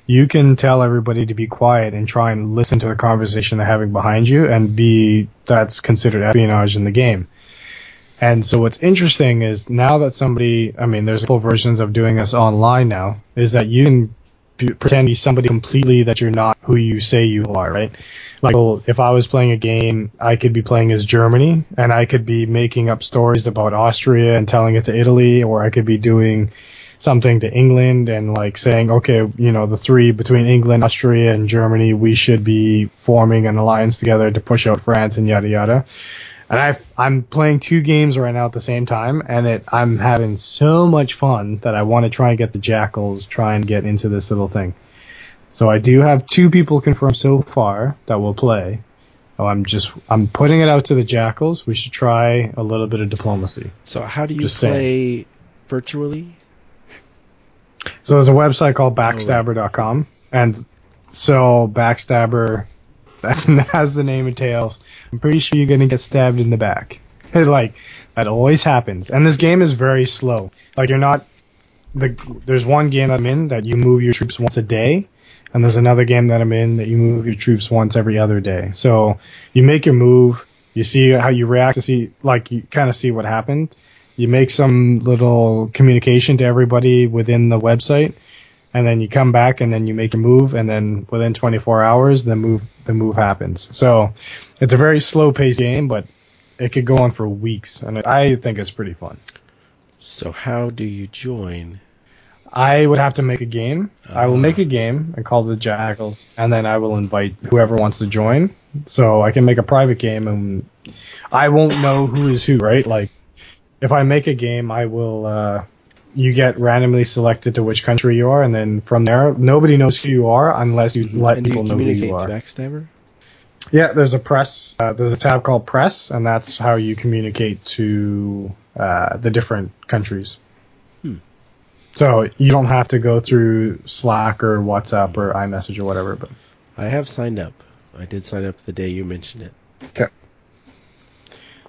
you can tell everybody to be quiet and try and listen to the conversation they're having behind you and be that's considered espionage in the game. And so what's interesting is now that somebody, I mean, there's a couple versions of doing this online now, is that you can pretend to be somebody completely that you're not who you say you are, right? Like, well, if I was playing a game, I could be playing as Germany, and I could be making up stories about Austria and telling it to Italy, or I could be doing something to England and like saying, okay, you know, the three between England, Austria, and Germany, we should be forming an alliance together to push out France and yada yada. And I I'm playing two games right now at the same time, and it I'm having so much fun that I want to try and get the jackals, try and get into this little thing. So I do have two people confirmed so far that will play. Oh, I'm just I'm putting it out to the jackals. We should try a little bit of diplomacy. So how do you Just play virtually? So there's a website called oh, backstabbr.com, and so backstabbr <laughs> that's as the name of entails. I'm pretty sure you're gonna get stabbed in the back. <laughs> like that always happens. And this game is very slow. Like you're not the there's one game I'm in that you move your troops once a day, and there's another game that I'm in that you move your troops once every other day. So you make your move, you see how you react to see like you kind of see what happened. You make some little communication to everybody within the website, and then you come back and then you make a move, and then within 24 hours the move the move happens. So it's a very slow paced game, but it could go on for weeks, and I think it's pretty fun. So how do you join? I would have to make a game. I will make a game and call the Jackals, and then I will invite whoever wants to join. So I can make a private game, and I won't know who is who, right? Like, if I make a game, I will. Uh, you get randomly selected to which country you are, and then from there, nobody knows who you are unless you let and do you people know who you are. Backstabbr? Yeah, there's a press. Uh, there's a tab called press, and that's how you communicate to uh, the different countries. So you don't have to go through Slack or WhatsApp or iMessage or whatever. But I have signed up. I did sign up the day you mentioned it. Okay.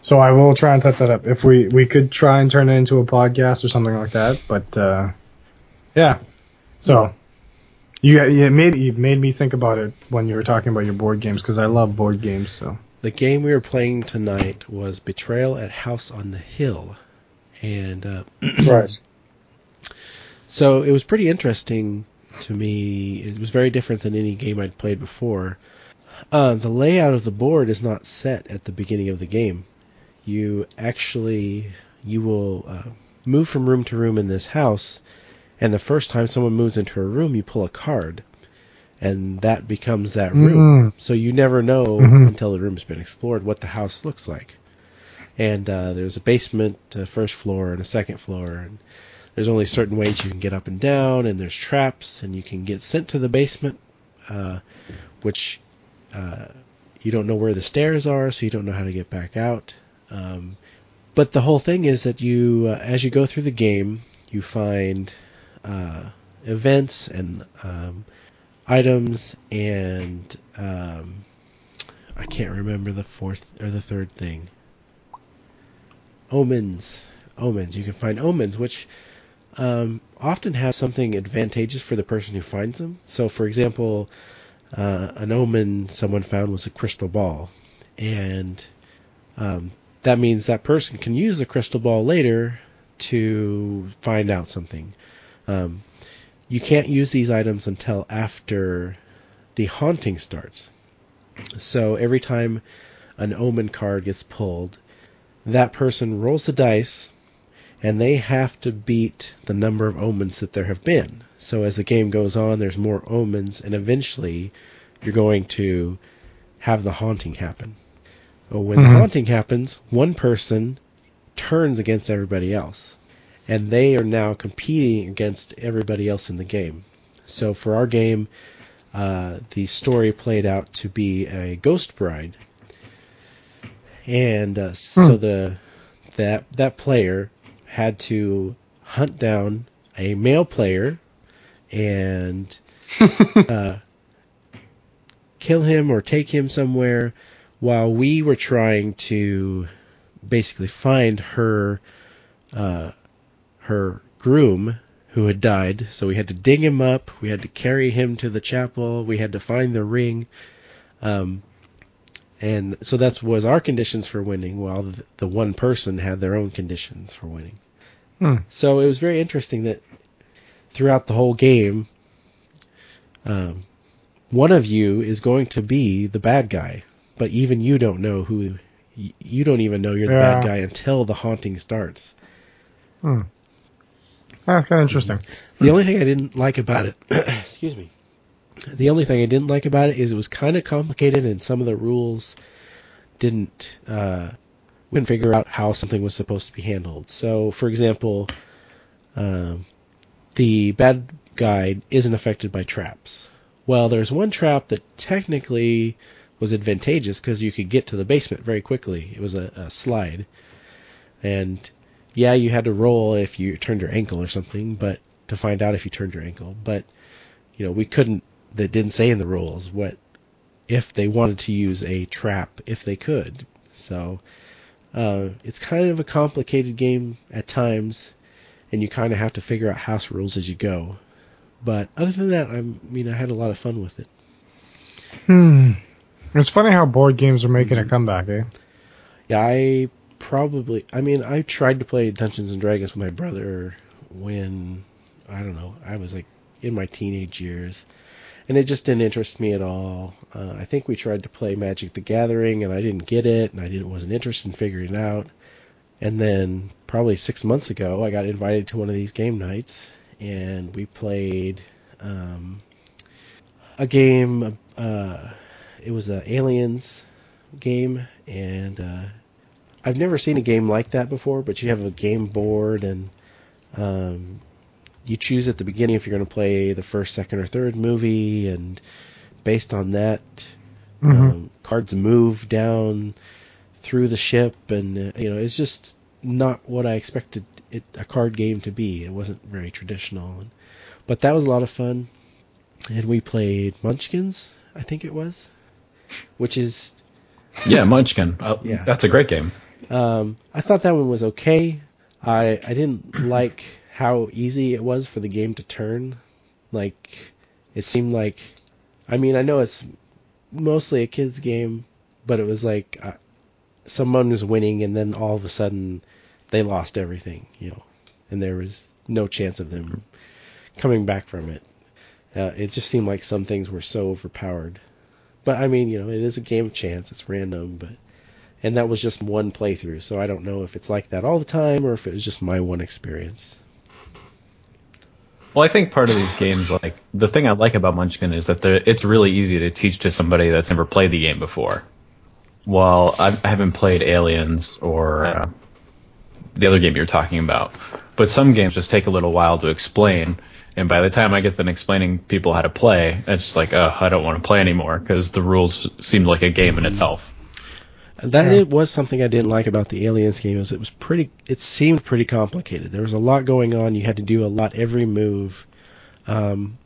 So I will try and set that up. If we we could try and turn it into a podcast or something like that. But uh, yeah, so. You, you made you made me think about it when you were talking about your board games because I love board games. So The game we were playing tonight was Betrayal at House on the Hill, and uh, <clears throat> right, so it was pretty interesting to me. It was very different than any game I'd played before. Uh, the layout of the board is not set at the beginning of the game. You actually you will uh, move from room to room in this house, and the first time someone moves into a room, you pull a card, and that becomes that room. Mm. So you never know Mhm. until the room's been explored what the house looks like. And uh, there's a basement, a first floor, and a second floor, and there's only certain ways you can get up and down, and there's traps, and you can get sent to the basement, uh, which uh, you don't know where the stairs are, so you don't know how to get back out. Um, but the whole thing is that you, uh, as you go through the game, you find uh, events and um, items, and um, I can't remember the fourth or the third thing. Omens, omens. You can find omens, which um, often have something advantageous for the person who finds them. So, for example, uh, an omen someone found was a crystal ball, and um, that means that person can use the crystal ball later to find out something. Um, you can't use these items until after the haunting starts. So every time an omen card gets pulled, that person rolls the dice and they have to beat the number of omens that there have been. So as the game goes on, there's more omens, and eventually you're going to have the haunting happen. When the Mhm. haunting happens, one person turns against everybody else, and they are now competing against everybody else in the game. So for our game, uh, the story played out to be a ghost bride, and uh, so Hmm. the that that player had to hunt down a male player and <laughs> uh, kill him or take him somewhere while we were trying to basically find her uh, her groom who had died. So we had to dig him up. We had to carry him to the chapel. We had to find the ring. Um, and so that was our conditions for winning. While the, the one person had their own conditions for winning Hmm. so it was very interesting that throughout the whole game um, one of you is going to be the bad guy but even you don't know who you don't even know you're the bad guy until the haunting starts Hmm. That's kind of interesting. The only thing I didn't like about it, <clears throat> excuse me, the only thing I didn't like about it is it was kind of complicated and some of the rules didn't uh, couldn't figure out how something was supposed to be handled. So, for example, um, the bad guy isn't affected by traps. Well, there's one trap that technically was advantageous because you could get to the basement very quickly. It was a, a slide, and yeah, you had to roll if you turned your ankle or something, but to find out if you turned your ankle. But you know, we couldn't. That didn't say in the rules what if they wanted to use a trap if they could. So uh, it's kind of a complicated game at times, and you kind of have to figure out house rules as you go. But other than that, I mean, I had a lot of fun with it. Hmm. It's funny how board games are making a comeback, eh? Yeah, I probably. I mean, I tried to play Dungeons and Dragons with my brother when I don't know. I was like in my teenage years, and it just didn't interest me at all. Uh, I think we tried to play Magic the Gathering, and I didn't get it, and I didn't wasn't interested in figuring it out. And then probably six months ago, I got invited to one of these game nights, and we played um, a game. Uh, it was an Aliens game, and uh, I've never seen a game like that before. But you have a game board, and um, you choose at the beginning if you're going to play the first, second, or third movie, and based on that, Mhm. um, cards move down through the ship, and uh, you know it's just not what I expected it a card game to be. It wasn't very traditional, and, but that was a lot of fun. And we played Munchkins, I think it was, which is Yeah, Munchkin. Uh, Yeah. That's a great game. um, I thought that one was okay. I I didn't like how easy it was for the game to turn. Like it seemed like, I mean, I know it's mostly a kids game, but it was like uh, someone was winning and then all of a sudden they lost everything, you know, and there was no chance of them coming back from it. Uh, it just seemed like some things were so overpowered. But I mean, you know, it is a game of chance. It's random, but and that was just one playthrough, so I don't know if it's like that all the time or if it was just my one experience. Well, I think part of these games, like the thing I like about Munchkin is that it's really easy to teach to somebody that's never played the game before. Well, I I haven't played Aliens or uh, the other game you're talking about, but some games just take a little while to explain, and by the time I get done explaining people how to play, it's just like, oh, I don't want to play anymore because the rules seem like a game in itself. That Yeah. it was something I didn't like about the Aliens game is it was pretty. It seemed pretty complicated. There was a lot going on. You had to do a lot every move. Um,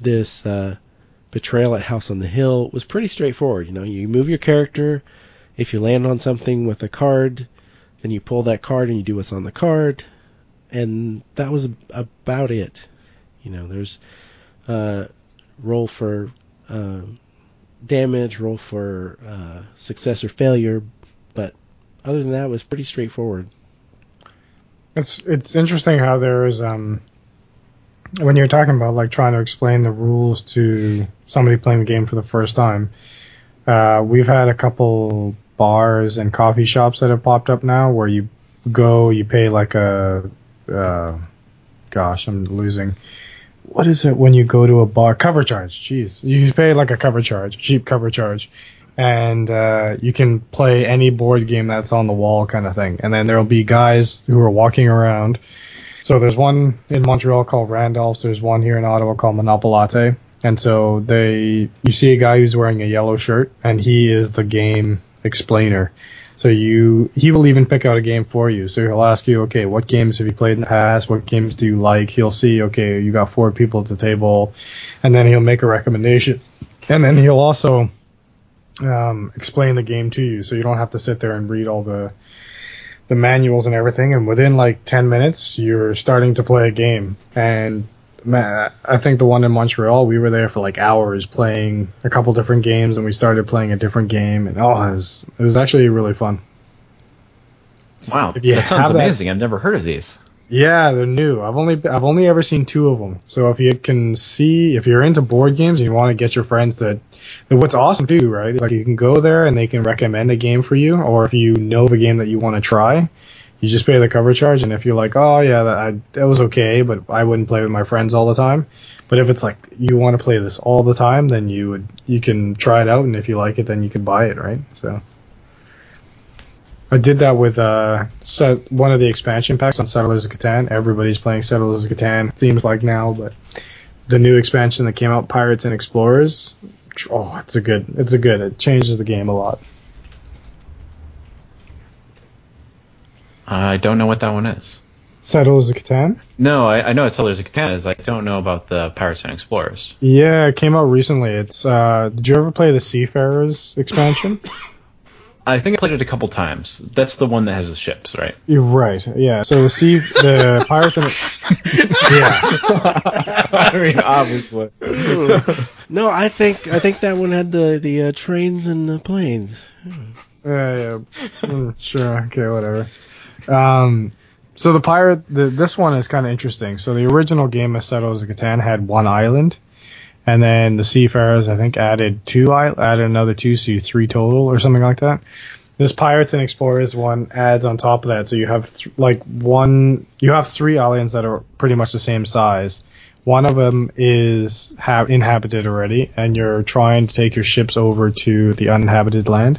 this uh, betrayal at House on the Hill was pretty straightforward. You know, you move your character. If you land on something with a card, then you pull that card and you do what's on the card, and that was about it. You know, there's uh, roll for. Um, damage, roll for uh, success or failure, but other than that, it was pretty straightforward. It's it's interesting how there is um when you're talking about like trying to explain the rules to somebody playing the game for the first time. Uh, we've had a couple bars and coffee shops that have popped up now where you go, you pay like a uh, gosh, I'm losing. What is it when you go to a bar? Cover charge. Jeez, you pay like a cover charge, cheap cover charge, and uh, you can play any board game that's on the wall, kind of thing. And then there'll be guys who are walking around. So there's one in Montreal called Randolph's. There's one here in Ottawa called Monopolatte. And so they, you see a guy who's wearing a yellow shirt, and he is the game explainer. So you, he will even pick out a game for you. So he'll ask you, okay, what games have you played in the past? What games do you like? He'll see, okay, you got four people at the table, and then he'll make a recommendation. And then he'll also um, explain the game to you, so you don't have to sit there and read all the the manuals and everything. And within like ten minutes, you're starting to play a game. And man, I think the one in Montreal, we were there for like hours playing a couple different games, and we started playing a different game, and oh, it was it was actually really fun. Wow, that sounds that- amazing. I've never heard of these. Yeah, they're new. I've only I've only ever seen two of them. So if you can see if you're into board games and you want to get your friends to, what's awesome too, right? Is like you can go there and they can recommend a game for you, or if you know the game that you want to try, You just pay the cover charge, and if you're like, oh yeah, that, I, that was okay, but I wouldn't play with my friends all the time. But if it's like you want to play this all the time, then you would you can try it out, and if you like it, then you can buy it, right? So. I did that with uh, set one of the expansion packs on Settlers of Catan. Everybody's playing Settlers of Catan. Themes like now, but the new expansion that came out, Pirates and Explorers. Oh, it's a good. It's a good. It changes the game a lot. I don't know what that one is. Settlers of Catan. No, I, I know what Settlers of Catan is. I don't know about the Pirates and Explorers. Yeah, it came out recently. It's. uh Did you ever play the Seafarers expansion? <laughs> I think I played it a couple times. That's the one that has the ships, right? You're right. Yeah. So the sea, the <laughs> pirates and <laughs> yeah. I mean, obviously. no, I think I think that one had the the uh, trains and the planes. Yeah, yeah. Mm, sure. Okay, whatever. Um, so the pirate, the, this one is kind of interesting. So the original game of Settlers of Catan had one island, and then the Seafarers I think added two, added another two, so you three total or something like that. This Pirates and Explorers one adds on top of that, so you have th- like one, you have three islands that are pretty much the same size. One of them is ha- inhabited already, and you're trying to take your ships over to the uninhabited land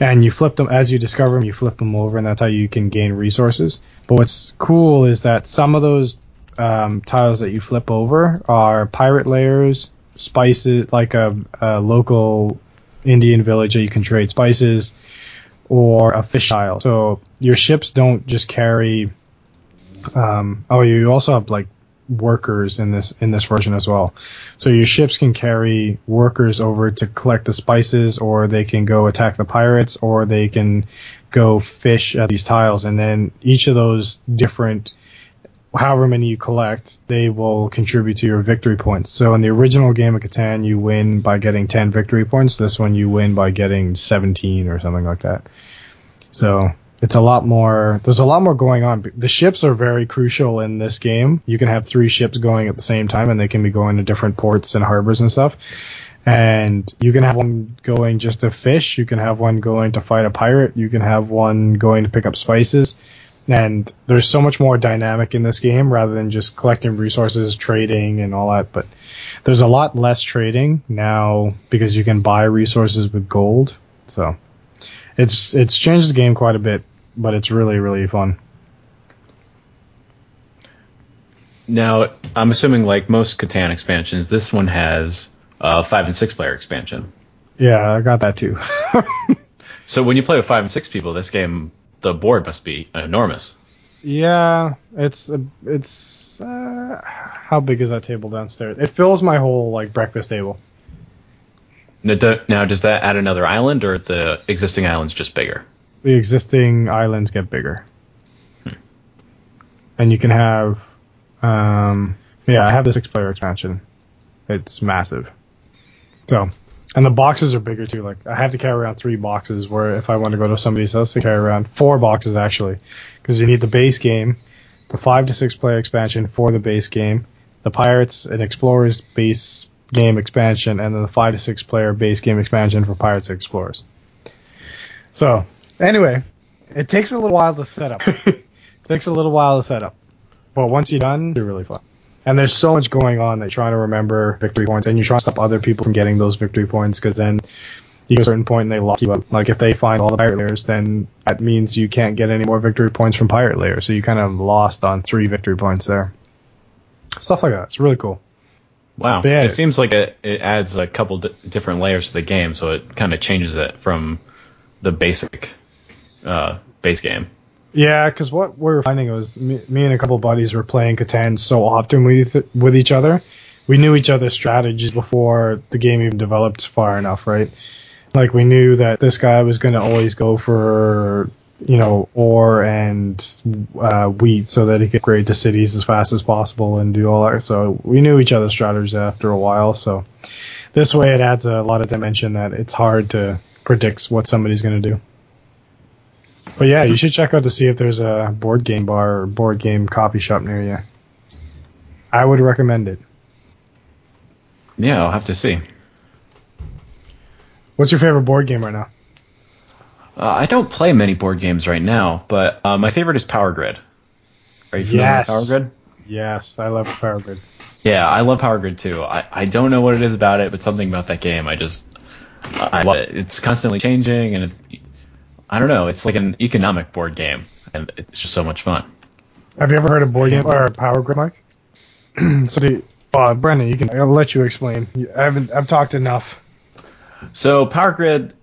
and you flip them as you discover them you flip them over and that's how you can gain resources. But what's cool is that some of those um, tiles that you flip over are pirate lairs spices like a, a, local indian village that you can trade spices or a fish tile. So your ships don't just carry um, oh you also have like workers in this in this version as well. So your ships can carry workers over to collect the spices, or they can go attack the pirates, or they can go fish at these tiles, and then each of those different however many you collect, they will contribute to your victory points. So in the original game of Catan, you win by getting 10 victory points. This one you win by getting 17 or something like that. So it's a lot more there's a lot more going on. The ships are very crucial in this game. You can have three ships going at the same time and they can be going to different ports and harbors and stuff. And you can have one going just to fish. You can have one going to fight a pirate. You can have one going to pick up spices. And there's so much more dynamic in this game rather than just collecting resources trading and all that. But there's a lot less trading now because you can buy resources with gold. So it's it's changed the game quite a bit but it's really really fun. Now, I'm assuming like most Catan expansions, this one has a five and six player expansion. Yeah, I got that too. <laughs> so when you play with five and six people, this game the board must be enormous. Yeah, it's it's uh, how big is that table downstairs? It fills my whole like breakfast table. Now, does that add another island, or the existing island's just bigger? The existing islands get bigger. And you can have, um, yeah, I have the six player expansion. It's massive. So, and the boxes are bigger too. Like I have to carry around three boxes. Where if I want to go to somebody's house, to carry around four boxes actually, because you need the base game, the five to six player expansion for the base game, the Pirates and Explorers base game expansion, and then the five to six player base game expansion for Pirates and Explorers. So Anyway, it takes a little while to set up. it <laughs> takes a little while to set up. But once you're done, you're really fun. And there's so much going on that you're trying to remember victory points, and you're trying to stop other people from getting those victory points because then you get a certain point and they lock you up. Like if they find all the pirate lairs, then that means you can't get any more victory points from pirate lairs. So you kind of lost on three victory points there. Stuff like that. It's really cool. Wow. It, it seems like it, it adds a couple d- different layers to the game, so it kind of changes it from the basic uh, base game. Yeah, because what we were finding was me, me, and a couple buddies were playing Catan so often with with each other. We knew each other's strategies before the game even developed far enough, right? Like we knew that this guy was going to always go for you know ore and uh, wheat so that he could upgrade to cities as fast as possible and do all that. So we knew each other's strategies after a while. So this way, it adds a lot of dimension that it's hard to predict what somebody's going to do. But yeah, you should check out to see if there's a board game bar or board game coffee shop near you. I would recommend it. Yeah, I'll have to see. What's your favorite board game right now? Uh, I don't play many board games right now, but uh, my favorite is Power Grid. Are you familiar Yes. with Power Grid? Yes, I love Power Grid. Yeah, I love Power Grid too. I, I don't know what it is about it, but something about that game, I just I love it. It's constantly changing, and it, I don't know. It's like an economic board game, and it's just so much fun. Have you ever heard of board game or Power Grid, Mike? <clears throat> so, the, uh, Brendan, you can. I'll let you explain. I haven't. I've talked enough. So Power Grid,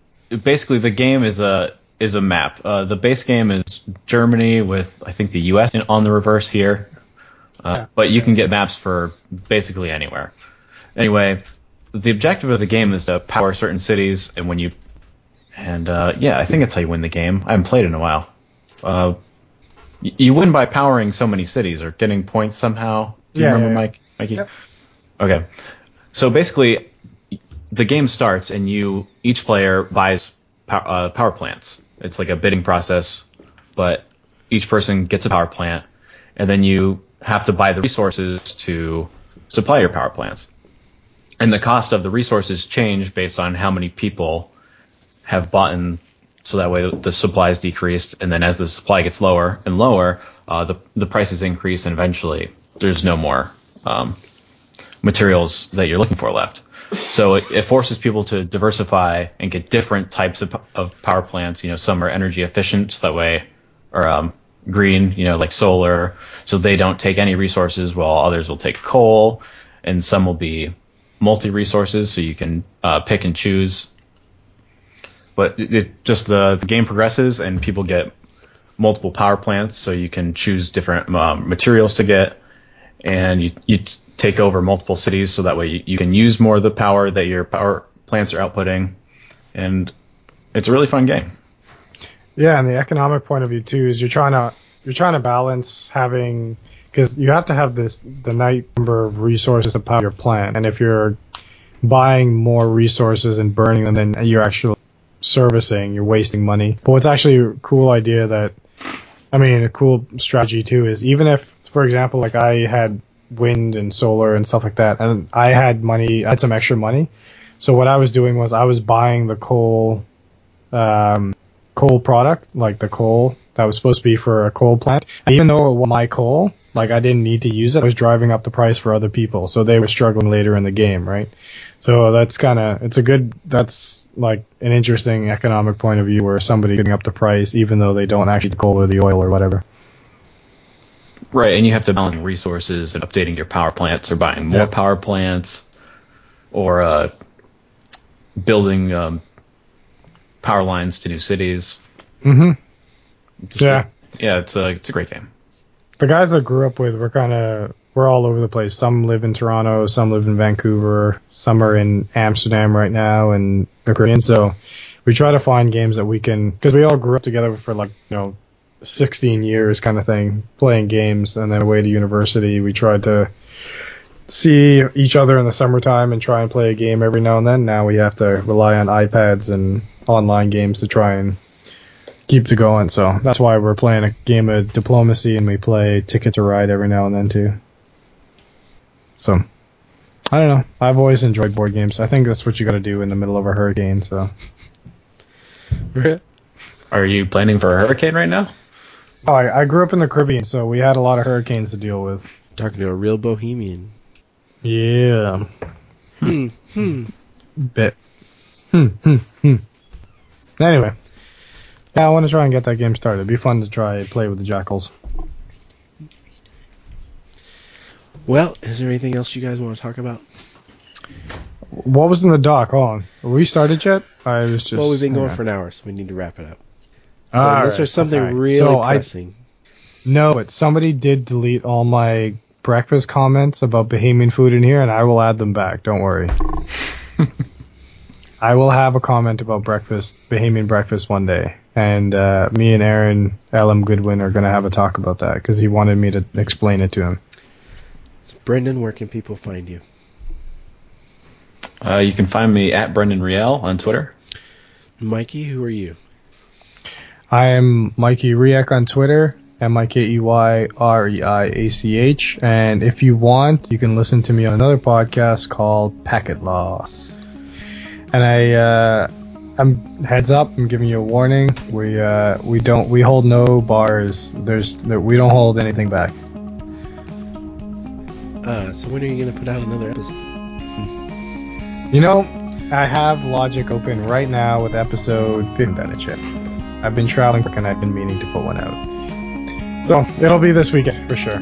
basically the game is a is a map. Uh, the base game is Germany with I think the U.S. on the reverse here, uh, Yeah. but you can get maps for basically anywhere. Anyway, the objective of the game is to power certain cities, and when you and uh, yeah, I think that's how you win the game. I haven't played in a while. Uh, y- you win by powering so many cities or getting points somehow. Do you Yeah, remember, yeah, yeah. Mike? Mikey? Yep. Okay. So basically, the game starts and you each player buys pow- uh, power plants. It's like a bidding process, but each person gets a power plant, and then you have to buy the resources to supply your power plants. And the cost of the resources change based on how many people have bought in, so that way the supply is decreased, and then as the supply gets lower and lower, uh, the the prices increase, and eventually there's no more um, materials that you're looking for left. So it, it forces people to diversify and get different types of, of power plants. You know, some are energy efficient, so that way, or um, green, you know, like solar, so they don't take any resources, while others will take coal, and some will be multi resources, so you can uh, pick and choose. But it, it just the, the game progresses, and people get multiple power plants, so you can choose different um, materials to get. And you, you take over multiple cities so that way you, you can use more of the power that your power plants are outputting. And it's a really fun game. Yeah, and the economic point of view too is you're trying to you're trying to balance having because you have to have this the night number of resources to power your plant, and if you're buying more resources and burning them than you're actually servicing, you're wasting money. But what's actually a cool idea that I mean a cool strategy too is even if, for example, like I had wind and solar and stuff like that, and I had money, I had some extra money. So what I was doing was I was buying the coal um, coal product, like the coal that was supposed to be for a coal plant. And even though it was my coal, like I didn't need to use it, I was driving up the price for other people, so they were struggling later in the game, right? So that's kind of it's a good that's like an interesting economic point of view where somebody getting up the price even though they don't actually the coal or the oil or whatever. right and you have to balance resources and updating your power plants or buying more Yeah. power plants or uh, building um, power lines to new cities hmm Just Yeah. yeah it's a it's a great game the guys I grew up with were kind of we're all over the place. Some live in Toronto, some live in Vancouver, some are in Amsterdam right now, and the Korean. So we try to find games that we can because we all grew up together for like you know 16 years kind of thing, playing games, and then away to university. We tried to see each other in the summertime and try and play a game every now and then. Now we have to rely on iPads and online games to try and keep it going. So that's why we're playing a game of diplomacy and we play Ticket to Ride every now and then too. So I don't know. I've always enjoyed board games. I think that's what you got to do in the middle of a hurricane. So are you planning for a hurricane right now oh, I, I grew up in the Caribbean, so we had a lot of hurricanes to deal with. Talking to a real Bahamian. Yeah, Hmm. Hmm. bit. Hmm, hmm, hmm. Anyway, yeah, I want to try and get that game started. It'd be fun to try and play with the jackals. Well, is there anything else you guys want to talk about? What was in the dock? Hold on. Are we started yet? I was just. well, we've been going for an hour, so we need to wrap it up. So All unless right, there's something okay. really So I- pressing. No, but somebody did delete all my breakfast comments about Bahamian food in here, and I will add them back. Don't worry. <laughs> I will have a comment about breakfast, Bahamian breakfast one day, and uh, me and Aaron L.M. Goodwin are going to have a talk about that because he wanted me to explain it to him. So Brendan, where can people find you? uh, you can find me at brendan riel on twitter Mikey, who are you? I am Mikey Riek on Twitter, M I K E Y R E I A C H, and if you want, you can listen to me on another podcast called Packet Loss. And I uh, I'm heads up. I'm giving you a warning. We uh, we don't we hold no bars. There's there, we don't hold anything back. Uh, so when are you gonna put out another episode? <laughs> You know, I have Logic open right now with episode 15 done. I've been traveling and I've been meaning to put one out. So it'll be this weekend for sure.